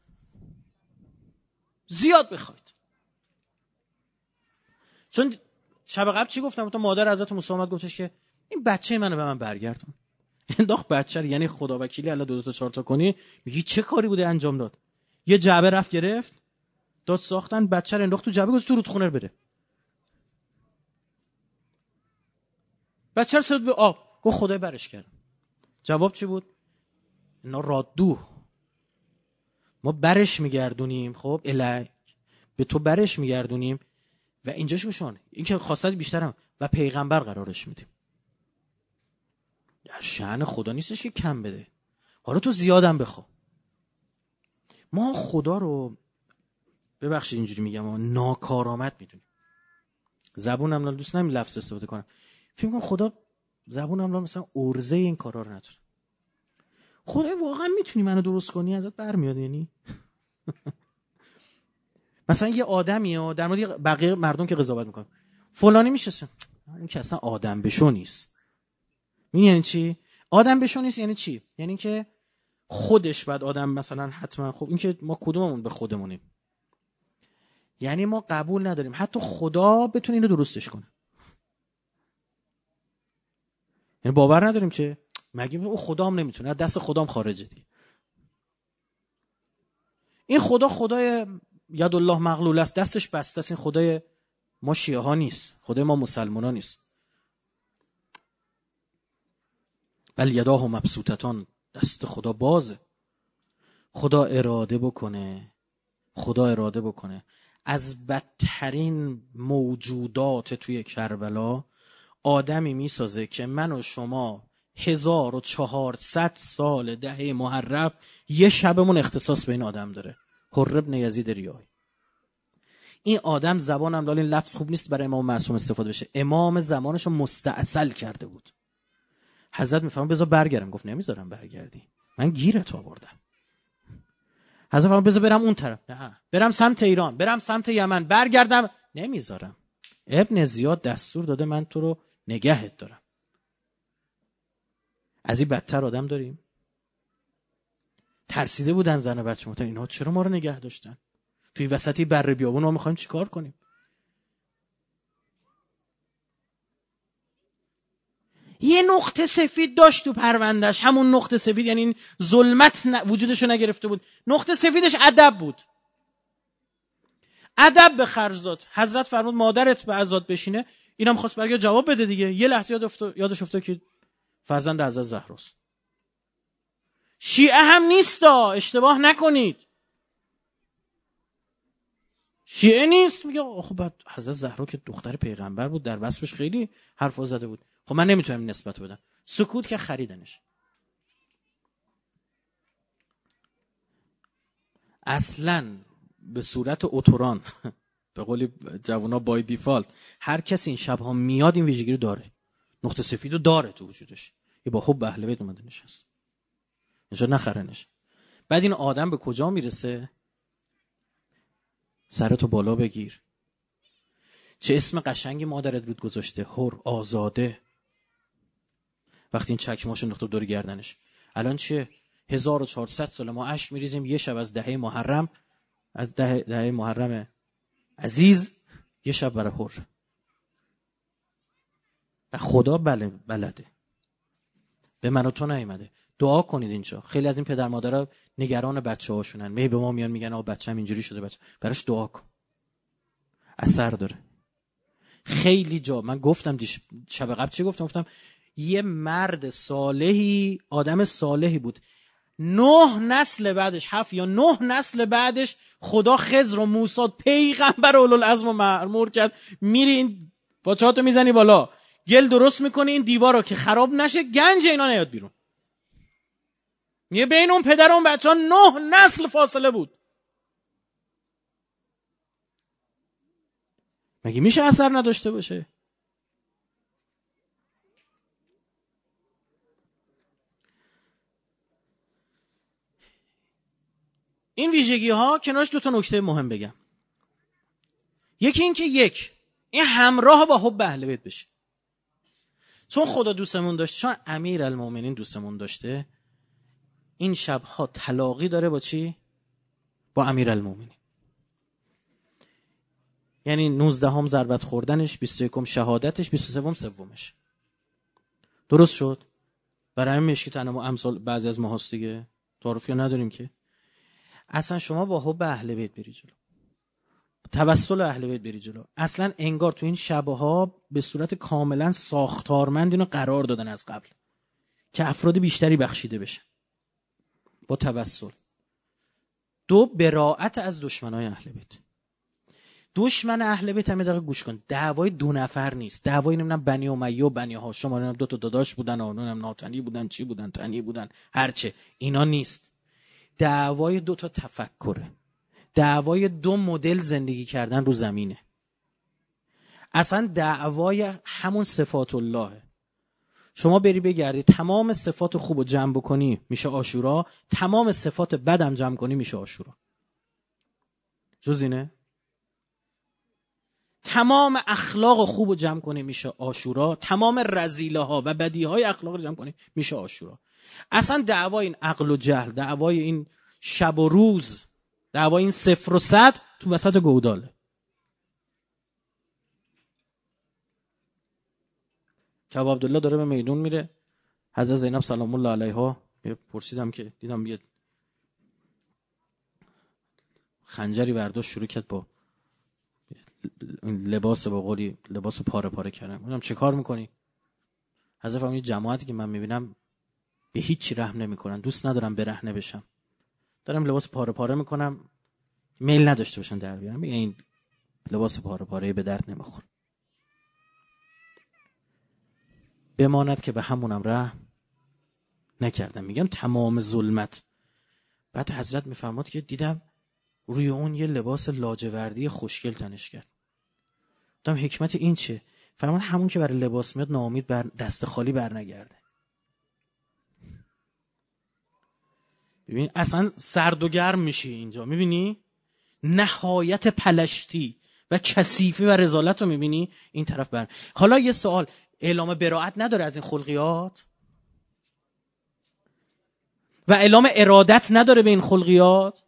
زیاد بخواید چون شب قبل چی گفتم؟ مادر حضرت موسی گفتش که این بچه منو به من برگردون. انداخت بچه یعنی خدا وکیلی الان دو, دو تا چهار تا کنی. میگی چه کاری بوده انجام داد؟ یه جعبه رفت گرفت. داد ساختن بچه رو انداخت تو جعبه گذاشت تو رودخونه بره. بچه رو به آب. گفت خدای برش کرد جواب چی بود؟ اینا رادو ما برش میگردونیم. خب الهی. به تو برش میگردونیم. و اینجاش بشون این که خواستت بیشترم و پیغمبر قرارش میدیم. در شعن خدا نیستش که کم بده. حالا تو زیادم بخوا ما خدا رو ببخشید اینجوری میگم ناکارآمد می‌دونیم. زبونم دوست نمی لفظ استفاده کنم. فکر کنم خدا زبونم مثلا ارزه این کارا رو نداره. خدا واقعا می‌تونی منو درست کنی؟ ازت برمیاد یعنی؟ مثلا یه آدمی در مورد بقیه مردم که قضاوت می‌کنه فلانی میشه اون که اصلا آدم بشو نیست. این یعنی چی؟ آدم بشو نیست یعنی چی؟ یعنی که خودش بعد آدم مثلا حتما خب این که ما کدوممون به خودمونیم؟ یعنی ما قبول نداریم. حتی خدا بتونه اینو درستش کنه. یعنی باور نداریم که مگه او خدام نمی‌تونه دست خدام خارجه دی این خدا خدای ید الله مغلول است دستش بسته است. این خدای ما شیعه ها نیست خدای ما مسلمان ها نیست. بل یداه مبسوطتان دست خدا بازه خدا اراده بکنه. خدا اراده بکنه. از بدترین موجودات توی کربلا آدمی می‌سازه که من و شما هزار و چهارصد سال دهه محرب یه شبمون اختصاص به این آدم داره. حر ابن یزید ریای این آدم زبانم دال این لفظ خوب نیست برای امام معصوم استفاده بشه. امام زمانش رو مستعصل کرده بود. حضرت می‌فهمم بذار برگردم. گفت نمی‌ذارم برگردی. من گیرت آوردم. حضرت فرمان بذار برم اون طرف. نه برم سمت ایران برم سمت یمن. برگردم. نمی‌ذارم. ابن زیاد دستور داده من تو رو نگهت دارم. از این بدتر آدم داریم. ترسیده بودن زن بچه متن. اینها چرا ما رو نگه داشتن؟ توی وسطی بر بیابون ما می‌خوایم چیکار کنیم؟ یه نقطه سفید داشت تو پروندهش همون نقطه سفید یعنی این ظلمت وجودشو نگرفته بود. نقطه سفیدش ادب بود. ادب به خرج داد. حضرت فرمود مادرت به ازاد بشینه. اینم خواست برگه جواب بده دیگه. یه لحظه یاد یادش افتاد که فرزند حضرت زهراست. شیعه هم نیستا. اشتباه نکنید. شیعه نیست. میگه خب بعد حضرت زهرا که دختر پیغمبر بود در وصفش خیلی حرف زده بود. خب من نمی‌تونم نسبت بدم. سکوت که خریدنش. اصلا به صورت اتوران به قولی جوانا بای دیفالت هر کسی این شبها میاد این ویژگی رو داره. نقطه سفید رو داره تو وجودش. یه با خوب به اومده نشست. اینجا نخرنش. بعد این آدم به کجا می‌رسه؟ سرتو بالا بگیر. چه اسم قشنگی مادرت رود گذاشته؟ هر آزاده. وقتی این چکماشو نقطه دور گردنش. الان چیه؟ 1400 سال ما اش میریزیم یه شب از دهه محرم از دهه, دهه محرم عزیز یه شب برای هر و خدا بله بلده. به من و تو نیومده. دعا کنید اینجا. خیلی از این پدر مادرها نگران بچه هاشونن می به ما میان میگن آقا بچه‌م اینجوری شده بچه. براش دعا کن. اثر داره. خیلی جا. من گفتم دیش شب قبل چی گفتم؟ گفتم یه مرد صالحی آدم صالحی بود. نه نسل بعدش هفت یا نه نسل بعدش خدا خزر و موسی پیغمبر اولوالعزم و معمور کرد. میری این با می‌زنی بالا. گل درست می‌کنی این دیوار رو که خراب نشه گنج اینا نیاد بیرون. میگه بین اون پدر اون بچه ها نه نسل فاصله بود. مگه میشه اثر نداشته باشه؟ این ویژگی ها کنارش دو تا نکته مهم بگم. یکی اینکه یک این همراه با حب اهل بیت بشه. چون خدا دوستمون داشته چون امیر المومنین دوستمون داشته این شبها تلاقی داره با چی؟ با امیر المومنین یعنی 19 هم ضربت خوردنش 21 هم شهادتش 23 هم سومش. درست شد؟ برای مشکی تنمو امثال بعضی از ماهاست دیگه. تعارفی نداریم که؟ اصلا شما با حب اهل بیت بری جلو. توسل اهل بیت بری جلو. اصلا انگار تو این شبه ها به صورت کاملا ساختارمند اینو قرار دادن از قبل. که افراد بیشتری بخشیده بشن. با توسل. دو براعت از دشمنای اهل بیت. دشمن اهل بیت هم دقیقه گوش کن. دعوای دو نفر نیست. دعوای نمی‌دونم بنی امیه و بنی هاشم دو تا داداش بودن و ناتنی بودن چی بودن تنی بودن هرچه اینا نیست. دعوای دو تا تفکره. دعوای دو مدل زندگی کردن رو زمینه. اصلا دعوای همون صفات اللهه شما بری بگردی تمام صفات خوب رو جمع بکنی میشه آشورا. تمام صفات بدم جمع کنی میشه آشورا. جز اینه؟ تمام اخلاق خوب رو جمع کنی میشه آشورا. تمام رزیله ها و بدی های اخلاق رو جمع کنی میشه آشورا. اصلا دعوای این عقل و جهل دعوای این شب و روز دعوای این صفر و صد تو وسط گوداله. که عبدالله داره به میدون میره. حضرت زینب سلام الله علیها. پرسیدم که دیدم یه خنجری برداشت شروع کرد با لباس با قولی لباس پاره پاره کردم گفتم چه کار می‌کنی؟ حضرت این جماعتی که من می‌بینم به هیچی رحم نمی‌کنن. دوست ندارم برهنه بشم. دارم لباس پاره پاره می‌کنم. میل نداشته باشن در بیارم. این لباس پاره پاره به درد نمیخور بماند که به همونم رحم نکردم. میگم تمام ظلمت. بعد حضرت میفرماد که دیدم روی اون یه لباس لاجوردی خوشگل تنش کرد. دم حکمت این چه؟ فرمان همون که برای لباس میاد ناامید بر دست خالی بر نگرده ببین اصلا سرد و گرم میشی اینجا می‌بینی؟ نهایت پلشتی و کثیفی و رزالت رو می‌بینی؟ این طرف بر. حالا یه سوال اعلام براعت نداره از این خلقیات؟ و اعلام ارادت نداره به این خلقیات؟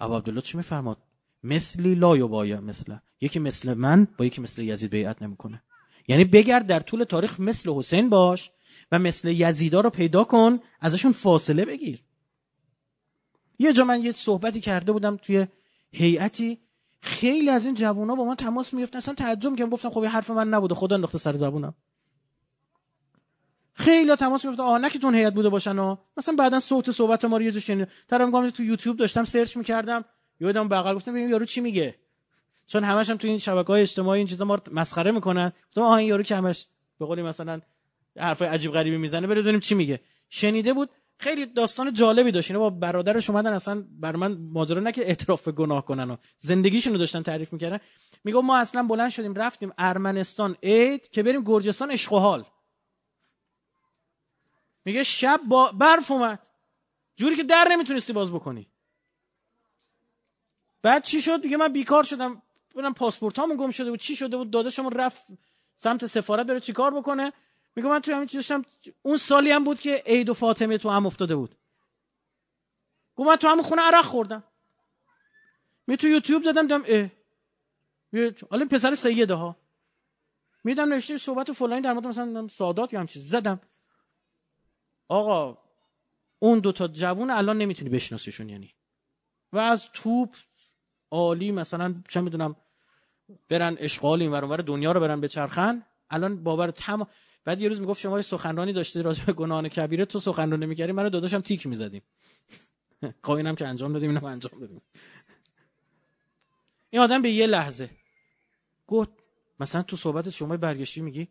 ابو عبدالله چی میفرماد؟ مثلی لا یبایا مثل یکی مثل من با یکی مثل یزید بیعت نمی‌کنه. یعنی بگرد در طول تاریخ مثل حسین باش و مثل یزیدا رو پیدا کن ازشون فاصله بگیر. یه جا من یه صحبتی کرده بودم توی هیئتی خیلی از این جوونا با من تماس می‌گفتن اصلا تعجب می‌کنم گفتم خب حرف من نبوده خدا انداخته سر زبونم. خیلی تماس می‌گفتن آها نه که تون هیئت بوده باشن و مثلا بعدا صوت صحبت ما رو یه جا شنید طرف تو یوتیوب داشتم سرچ می‌کردم. یادم بغل گفتم ببین یارو چی میگه؟ چون همش هم تو این شبکه های اجتماعی این چیزا ما مسخره می‌کنن. تو آها این یارو که همش به قولی مثلا حرفای عجیب غریبی می‌زنه بریم ببینیم چی میگه. شنیده بود خیلی داستان جالبی داشت. اینا با برادرش اومدن اصلا بر من ماجرا نه که اعتراف گناه کنن و زندگیشون داشتن تعریف می‌کردن. میگه ما اصلا بلند شدیم رفتیم ارمنستان عید که بریم گرجستان عشق میگه شب با برف اومد. جوری که در نمی‌تونستی باز بکنی. بعد چی شد؟ دیگه من بیکار شدم. ببینم پاسپورتامون گم شده بود. چی شده بود؟ داداشمون رفت سمت سفارت بره چیکار بکنه؟ میگه من توی همین داشتم اون سالی هم بود که عید و فاطمه تو هم افتاده بود. گفت من تو همون خونه عرق خوردم. می تو یوتیوب زدم دیدم اه. حالا پسر سیده ها. میدم نوشته صحبت فلانی در مورد مثلا سادات یا هم چیز. زدم. آقا اون دوتا جوون الان نمی‌تونی بشناسیشون یعنی. و از توپ عالی مثلا چه می‌دونم برن اشغال این ور دنیا رو برن به چرخن الان باور تمام بعد یه روز می‌گفت شما یه سخنرانی داشته راجع به گناهان کبیره تو سخنرانی می‌کردی منو داداشم تیک می‌زدیم. خب اینم که انجام دادیم اینم انجام دادیم. این آدم به یه لحظه گفت مثلا تو صحبت شما برگشتی میگی؟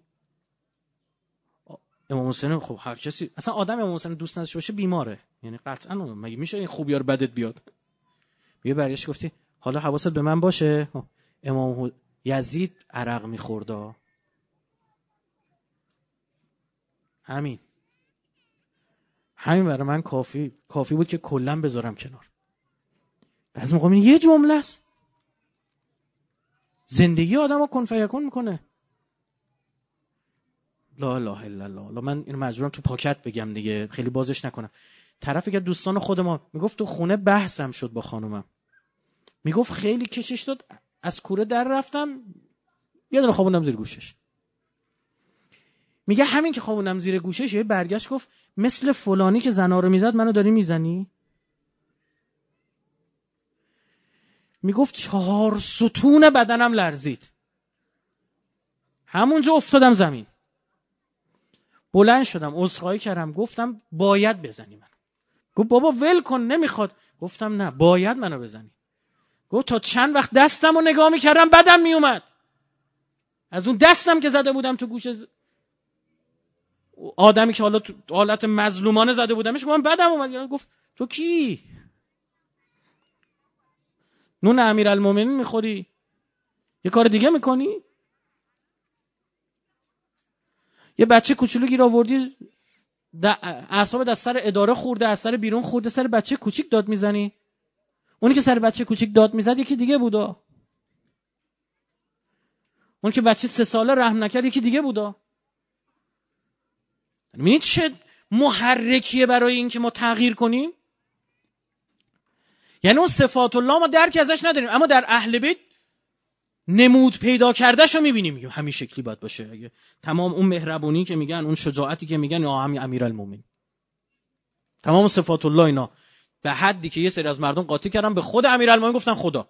امام حسین خب هر کسی اصلا آدم امام حسین دوست نداشته باشه بیماره. یعنی قطعا مگه میشه این خوبی رو بدت بیاد؟ یه برگشت گفتی حالا حواست به من باشه. امام یزید عرق میخورده همین همین برای من کافی کافی بود که کلا بذارم کنار. بعضی موقع یه جمله است. زندگی آدم رو کن فیکون می‌کنه. لا اله الا الله. من اینو مجبورم تو پاکت بگم دیگه. خیلی بازش نکنم. طرف که دوستان خود ما می‌گفت تو خونه بحثم شد با خانومم. می‌گفت خیلی کشش داد از کوره در رفتم یه دونه خوابوندم زیر گوشش. میگه همین که خوابوندم زیر گوشش یه برگشت گفت مثل فلانی که زنا رو می‌زد منو داری می‌زنی؟ می‌گفت چهار ستون بدنم لرزید. همونجا افتادم زمین. بلند شدم عذرخواهی کردم گفتم باید بزنی من گفت بابا ول کن نمی‌خواد. گفتم نه باید منو بزنی. گفت تا چند وقت دستم رو نگاه می‌کردم بدم میومد. از اون دستم که زده بودم تو گوش آدمی که حالا تو حالت مظلومانه زده بودمش گفت بدم اومد. گفت تو کی؟ نون امیر المومنین می‌خوری؟ یه کار دیگه می‌کنی؟ یه بچه کوچولو گیر آوردی اعصابت از سر اداره خورده از سر بیرون خورده سر بچه کوچیک داد می‌زنی؟ اونی که سر بچه کوچیک داد می‌زد یکی دیگه بودا؟ اون که بچه سه ساله رحم نکرد یکی دیگه بودا؟ می‌بینید چه محرکیه برای اینکه ما تغییر کنیم؟ یعنی اون صفات الله ما درک ازش نداریم اما در اهل بیت نمود پیدا کردهش رو می‌بینیم همین شکلی باید باشه. اگه تمام اون مهربونی که میگن اون شجاعتی که میگن یا همین امیرالمومنین. تمام صفات الله اینا. به حدی که یه سری از مردم قاطی کردن به خود امیرالمومنین گفتن خدا.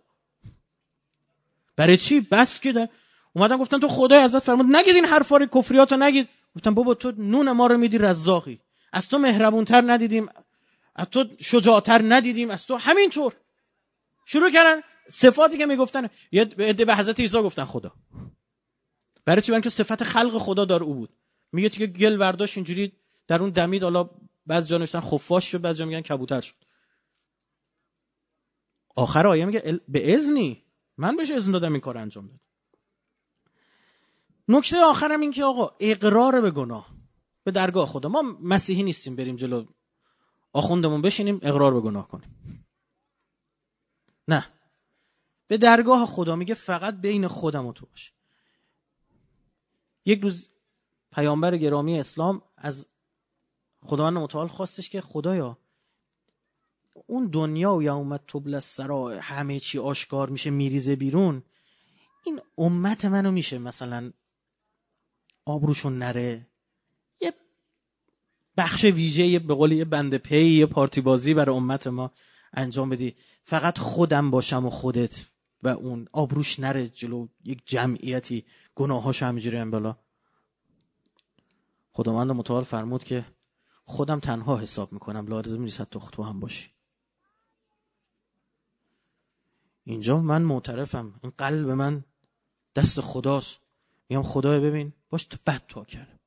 برای چی؟ بس که اومدن گفتن تو خدای ازت فرمود نگید این حرفا رو کفریاتو نگید. گفتن بابا تو نون ما رو میدی رزاقی. از تو مهربونتر ندیدیم از تو شجاعتر ندیدیم از تو همینطور. شروع کردن صفاتی که می‌گفتن. یه عده به حضرت عیسی گفتن خدا. برای چی؟ که صفت خلق خدا داره او بود. میگه که گل ورداش اینجوری در اون دمید. حالا بعض جا نوشتن خفاش شد بعض جا میگن کبوتر شد. آخر آیه میگه به اذنی. من بهش اذن دادم این کار انجام داد. نکته آخرم این که آقا اقرار به گناه به درگاه خدا. ما مسیحی نیستیم بریم جلو آخوندمون بشینیم اقرار به گناه کنیم. نه. به درگاه خدا میگه فقط بین خودم و تو باشه یک روز پیامبر گرامی اسلام از خداوند متعال خواستش که خدایا اون دنیا و یومت تبل سرا همه چی آشکار میشه میریزه بیرون. این امت منو میشه مثلا آبروشون نره. یه بخش ویژه به قول یه بند پی یه پارتی بازی برای امت ما انجام بدی. فقط خودم باشم و خودت و اون آبروش نره جلو. یک جمعیتی گناهاش همینجوری هم بالا خداوند متعال فرمود که خودم تنها حساب می‌کنم. لازم نیست تو تو هم باشی. اینجا من معترفم. این قلب من دست خداست. میگم خدای ببین باش تو بد تو کردم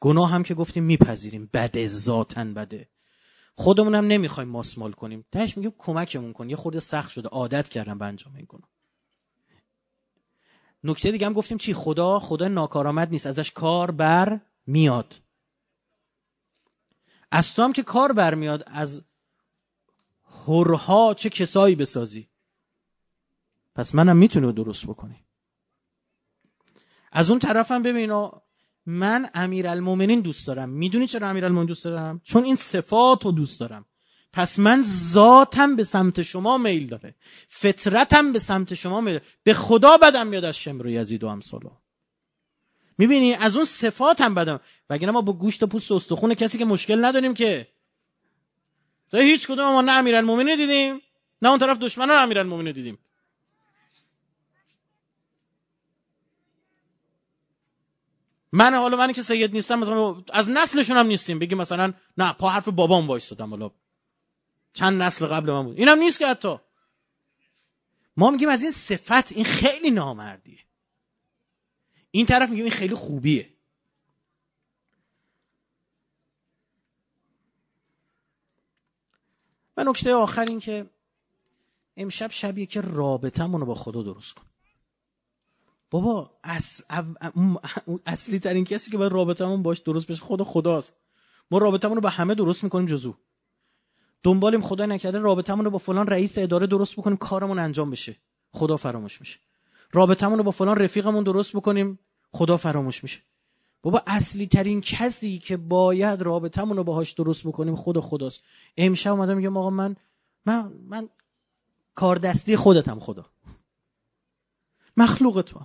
گناه هم که گفتیم میپذیریم. بده ذاتن بده. خودمون هم نمی‌خوایم ماسمال کنیم. تهش میگیم کمکمون کن. یه خورده سخت شده. عادت کردم به انجام این گناه. نکته دیگه هم گفتیم چی؟ خدا خدا ناکارآمد نیست. ازش کار بر میاد. از تو هم که کار برمیاد از هرها چه کسایی بسازی؟ پس منم می‌تونه درست بکنی. از اون طرفم ببین من امیرالمومنین دوست دارم. می‌دونی چرا امیرالمومنین دوست دارم؟ چون این صفات رو دوست دارم. پس من ذاتم به سمت شما میل داره. فطرتم به سمت شما میل داره. به خدا بدم میاد از شمر و یزید و امثالو. می‌بینی؟ از اون صفاتم بدم. وگرنه ما با گوشت و پوست و استخون کسی که مشکل نداریم که. تا هیچ کدوم ما نه امیرالمومنین دیدیم نه اون طرف دشمنان امیرالمومنین دیدیم. من حالا من که سید نیستم مثلا از نسلشون هم نیستیم. بگی مثلا نه پا حرف بابام وایستادم حالا. چند نسل قبل من بود. اینم نیست که حتی. ما میگیم از این صفت این خیلی نامردیه. این طرف میگیم این خیلی خوبیه. و نکته آخر این که امشب شبیه که رابطمون رو با خدا درست کن. بابا اصلی ترین کسی که باید رابطمون باش درست بشه خدا خداست. ما رابطمون رو با همه درست می‌کنیم جزو. دنبالیم خدا نکرده رابطمون رو با فلان رئیس اداره درست بکنیم کارمون انجام بشه. خدا فراموش میشه. رابطمون رو با فلان رفیقمون درست بکنیم خدا فراموش میشه. بابا اصلی ترین کسی که باید رابطمون رو باهاش درست بکنیم خدا خداست. امشب اومدم میگم آقا من من من کار دستی خودتم خدا. مخلوق تو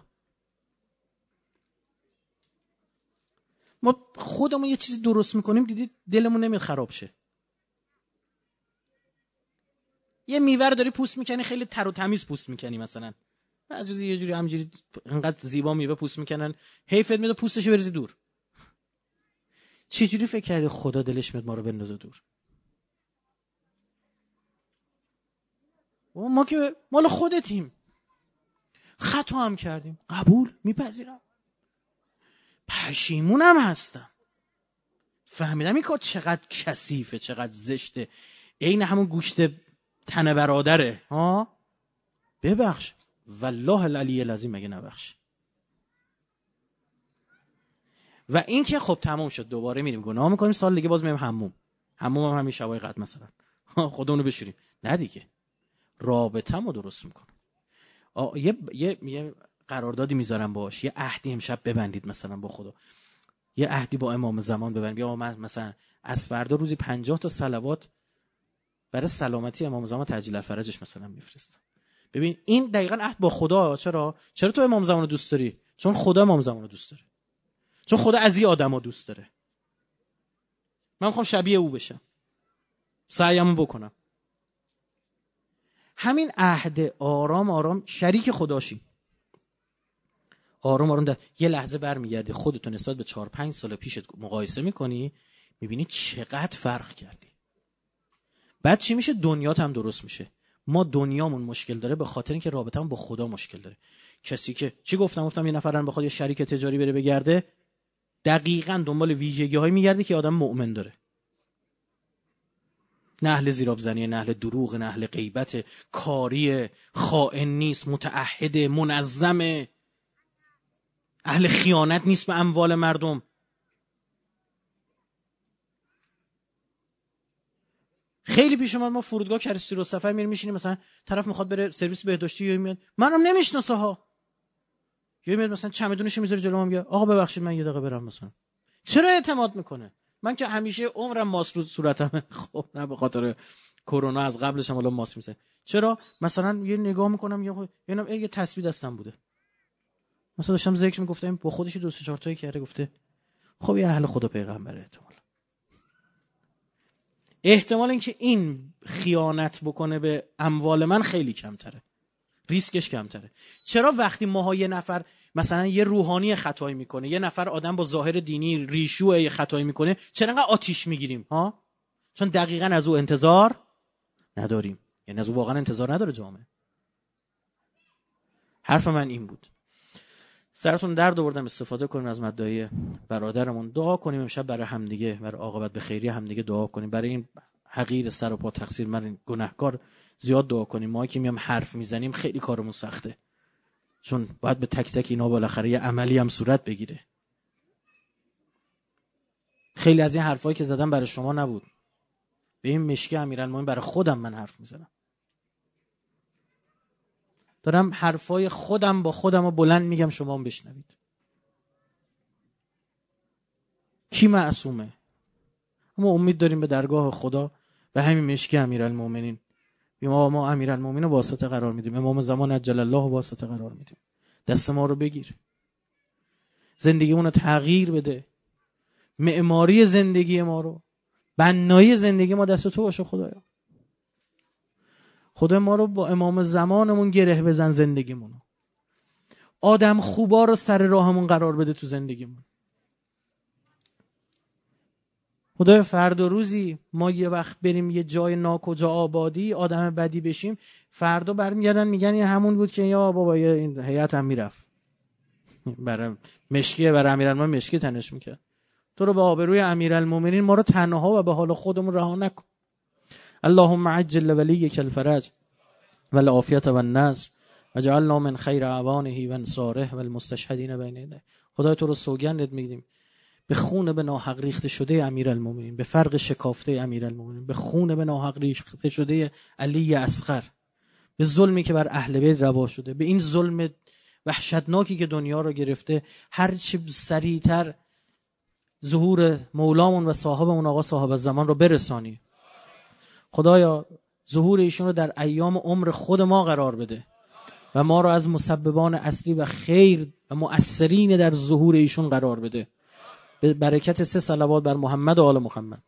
ما خودمون یه چیزی درست می‌کنیم دیدی دلمون نمیاد خراب شه. یه میوه داری پوست می‌کنی خیلی تر و تمیز پوست می‌کنی مثلا. از یه جوری همجوری انقدر زیبا میوه پوست می‌کنن حیفت میاد پوستشو بریزی دور. چجوری فکر کردی خدا دلش میاد ما رو بندازه دور؟ ما که مال خودتیم. خطا هم کردیم. قبول؟ میپذیرم. پشیمونم هستم. فهمیدم این کار چقدر کثیفه چقدر زشته. عین همون گوشت تن برادره ها؟ ببخش. والله العلی العظیم مگه نبخش. و این که خب تموم شد. دوباره میریم. گناه می‌کنیم. سال دیگه باز میریم حموم. حموم هم همین شبای قد مثلا. خودمونو بشوریم. نه دیگه. رابطه‌مو درست می‌کنم. یه یه یه قراردادی می‌ذارم باش. یه عهدی امشب ببندید مثلا با خدا. یه عهدی با امام زمان ببندید. بیا من مثلا از فردا روزی پنجاه تا صلوات برای سلامتی امام زمان تجلیل الفرجش مثلا میفرستم. ببین این دقیقا عهد با خدا. چرا؟ چرا تو امام زمان رو دوست داری؟ چون خدا امام زمان رو دوست داره. چون خدا از این آدما دوست داره. من می‌خوام شبیه او بشم. سعیمو بکنم. همین عهد آرام آرام شریک خداشی آرام آرام در یه لحظه برمیگردی خودتون نسبت به چهار پنج سال پیشت مقایسه می‌کنی می‌بینی چقدر فرق کردی. بعد چی میشه؟ دنیات هم درست میشه. ما دنیامون مشکل داره به خاطر اینکه رابطمون با خدا مشکل داره. کسی که چی گفتم؟ گفتم یه نفرن بخواد یه شریک تجاری بره بگرده دقیقا دنبال ویژگی های میگرده که آدم مؤمن داره. نهل زیراب زنی نهل دروغ نهل غیبت. کاری خائن نیست متعهد منظم اهل خیانت نیست به اموال مردم. خیلی پیش اومد ما فرودگاه کرسی رو سفر میریم میشینیم مثلا طرف می‌خواد بره سرویس بهداشتی یا میاد. منم نمی‌شناسه ها. یا میاد مثلا چمدونش می‌ذاره جلوم میگه آقا ببخشید من یه دقیقه برم مثلا. چرا اعتماد می‌کنه؟ من که همیشه عمرم ماسک رو صورتم. خب نه به خاطر کرونا از قبلش هم الان ماسک می‌زنم چرا؟ مثلا یه نگاه می‌کنم یه یه یه تسبیح دستم بوده. مثلا داشتم ذکر می‌گفتم با خودش دو سه چهار تایی کرده گفته خب یه اهل خدا پیغمبره احتمال احتمال اینکه این خیانت بکنه به اموال من خیلی کمتره. ریسکش کمتره. چرا وقتی ماها یه نفر مثلا یه روحانی خطایی می‌کنه یه نفر آدم با ظاهر دینی ریشو خطایی می‌کنه چرا انقدر آتیش می‌گیریم ها؟ چون دقیقا از او انتظار نداریم. یعنی از او واقعا انتظار نداره جامعه. حرف من این بود. سرتون درد آوردم استفاده کنیم از مدعای برادرمون. دعا کنیم امشب برای همدیگه برای عاقبت به خیری همدیگه دعا کنیم. برای این حقیر سر و پا تقصیر من گناهکار زیاد دعا کنیم. ما که میام حرف می‌زنیم خیلی کارمون سخته. چون باید به تک تک اینا بالاخره یه عملی هم صورت بگیره. خیلی از این حرفایی که زدم برای شما نبود. به این مشکی امیرالمومنین برای خودم من حرف می‌زنم. دارم حرفای خودم با خودم رو بلند میگم شما هم بشنوید. کی معصومه؟ اما امید داریم به درگاه خدا به همین مشکی امیرالمومنین ما ما امیرالمومنین واسطه قرار میدیم. امام زمان اجل الله واسطه قرار میدیم. دست ما رو بگیر. زندگی رو تغییر بده. معماری زندگی ما رو. بنایی زندگی ما دست تو باشه خدایا. خدا ما رو با امام زمانمون گره بزن زندگیمونو. آدم خوبا رو سر راهمون قرار بده تو زندگیمون. خدا فردا روزی ما یه وقت بریم یه جای ناکجا آبادی آدم بدی بشیم. فردا برمیگردن میگن این همون بود که یا بابا این هیئت هم می‌رفت. برای مشکیه برای امیرالمومنین مشکی تنش می‌کرد. تو رو به آبروی امیرالمومنین ما رو تنها و به حال خودمون رها نکن. اللهم عجل ولیک الفرج والعافیت و النصر وجعلنا من خیر اعوانه و انصاره و المستشهدین بین خدای تو رو سوگندت میگیم به خون به ناحق ریخته شده امیرالمومنین. به فرق شکافته امیرالمومنین. به خون به ناحق ریخته شده علی اصغر. به ظلمی که بر اهل بیت روا شده. به این ظلم وحشتناکی که دنیا رو گرفته. هر چه سریعتر ظهور مولامون و صاحبمون آقا صاحب زمان رو برسانی. خدایا ظهور ایشون رو در ایام عمر خود ما قرار بده. و ما رو از مسببان اصلی و خیر و مؤثرین در ظهور ایشون قرار بده. به برکت سه صلوات بر محمد و آل محمد.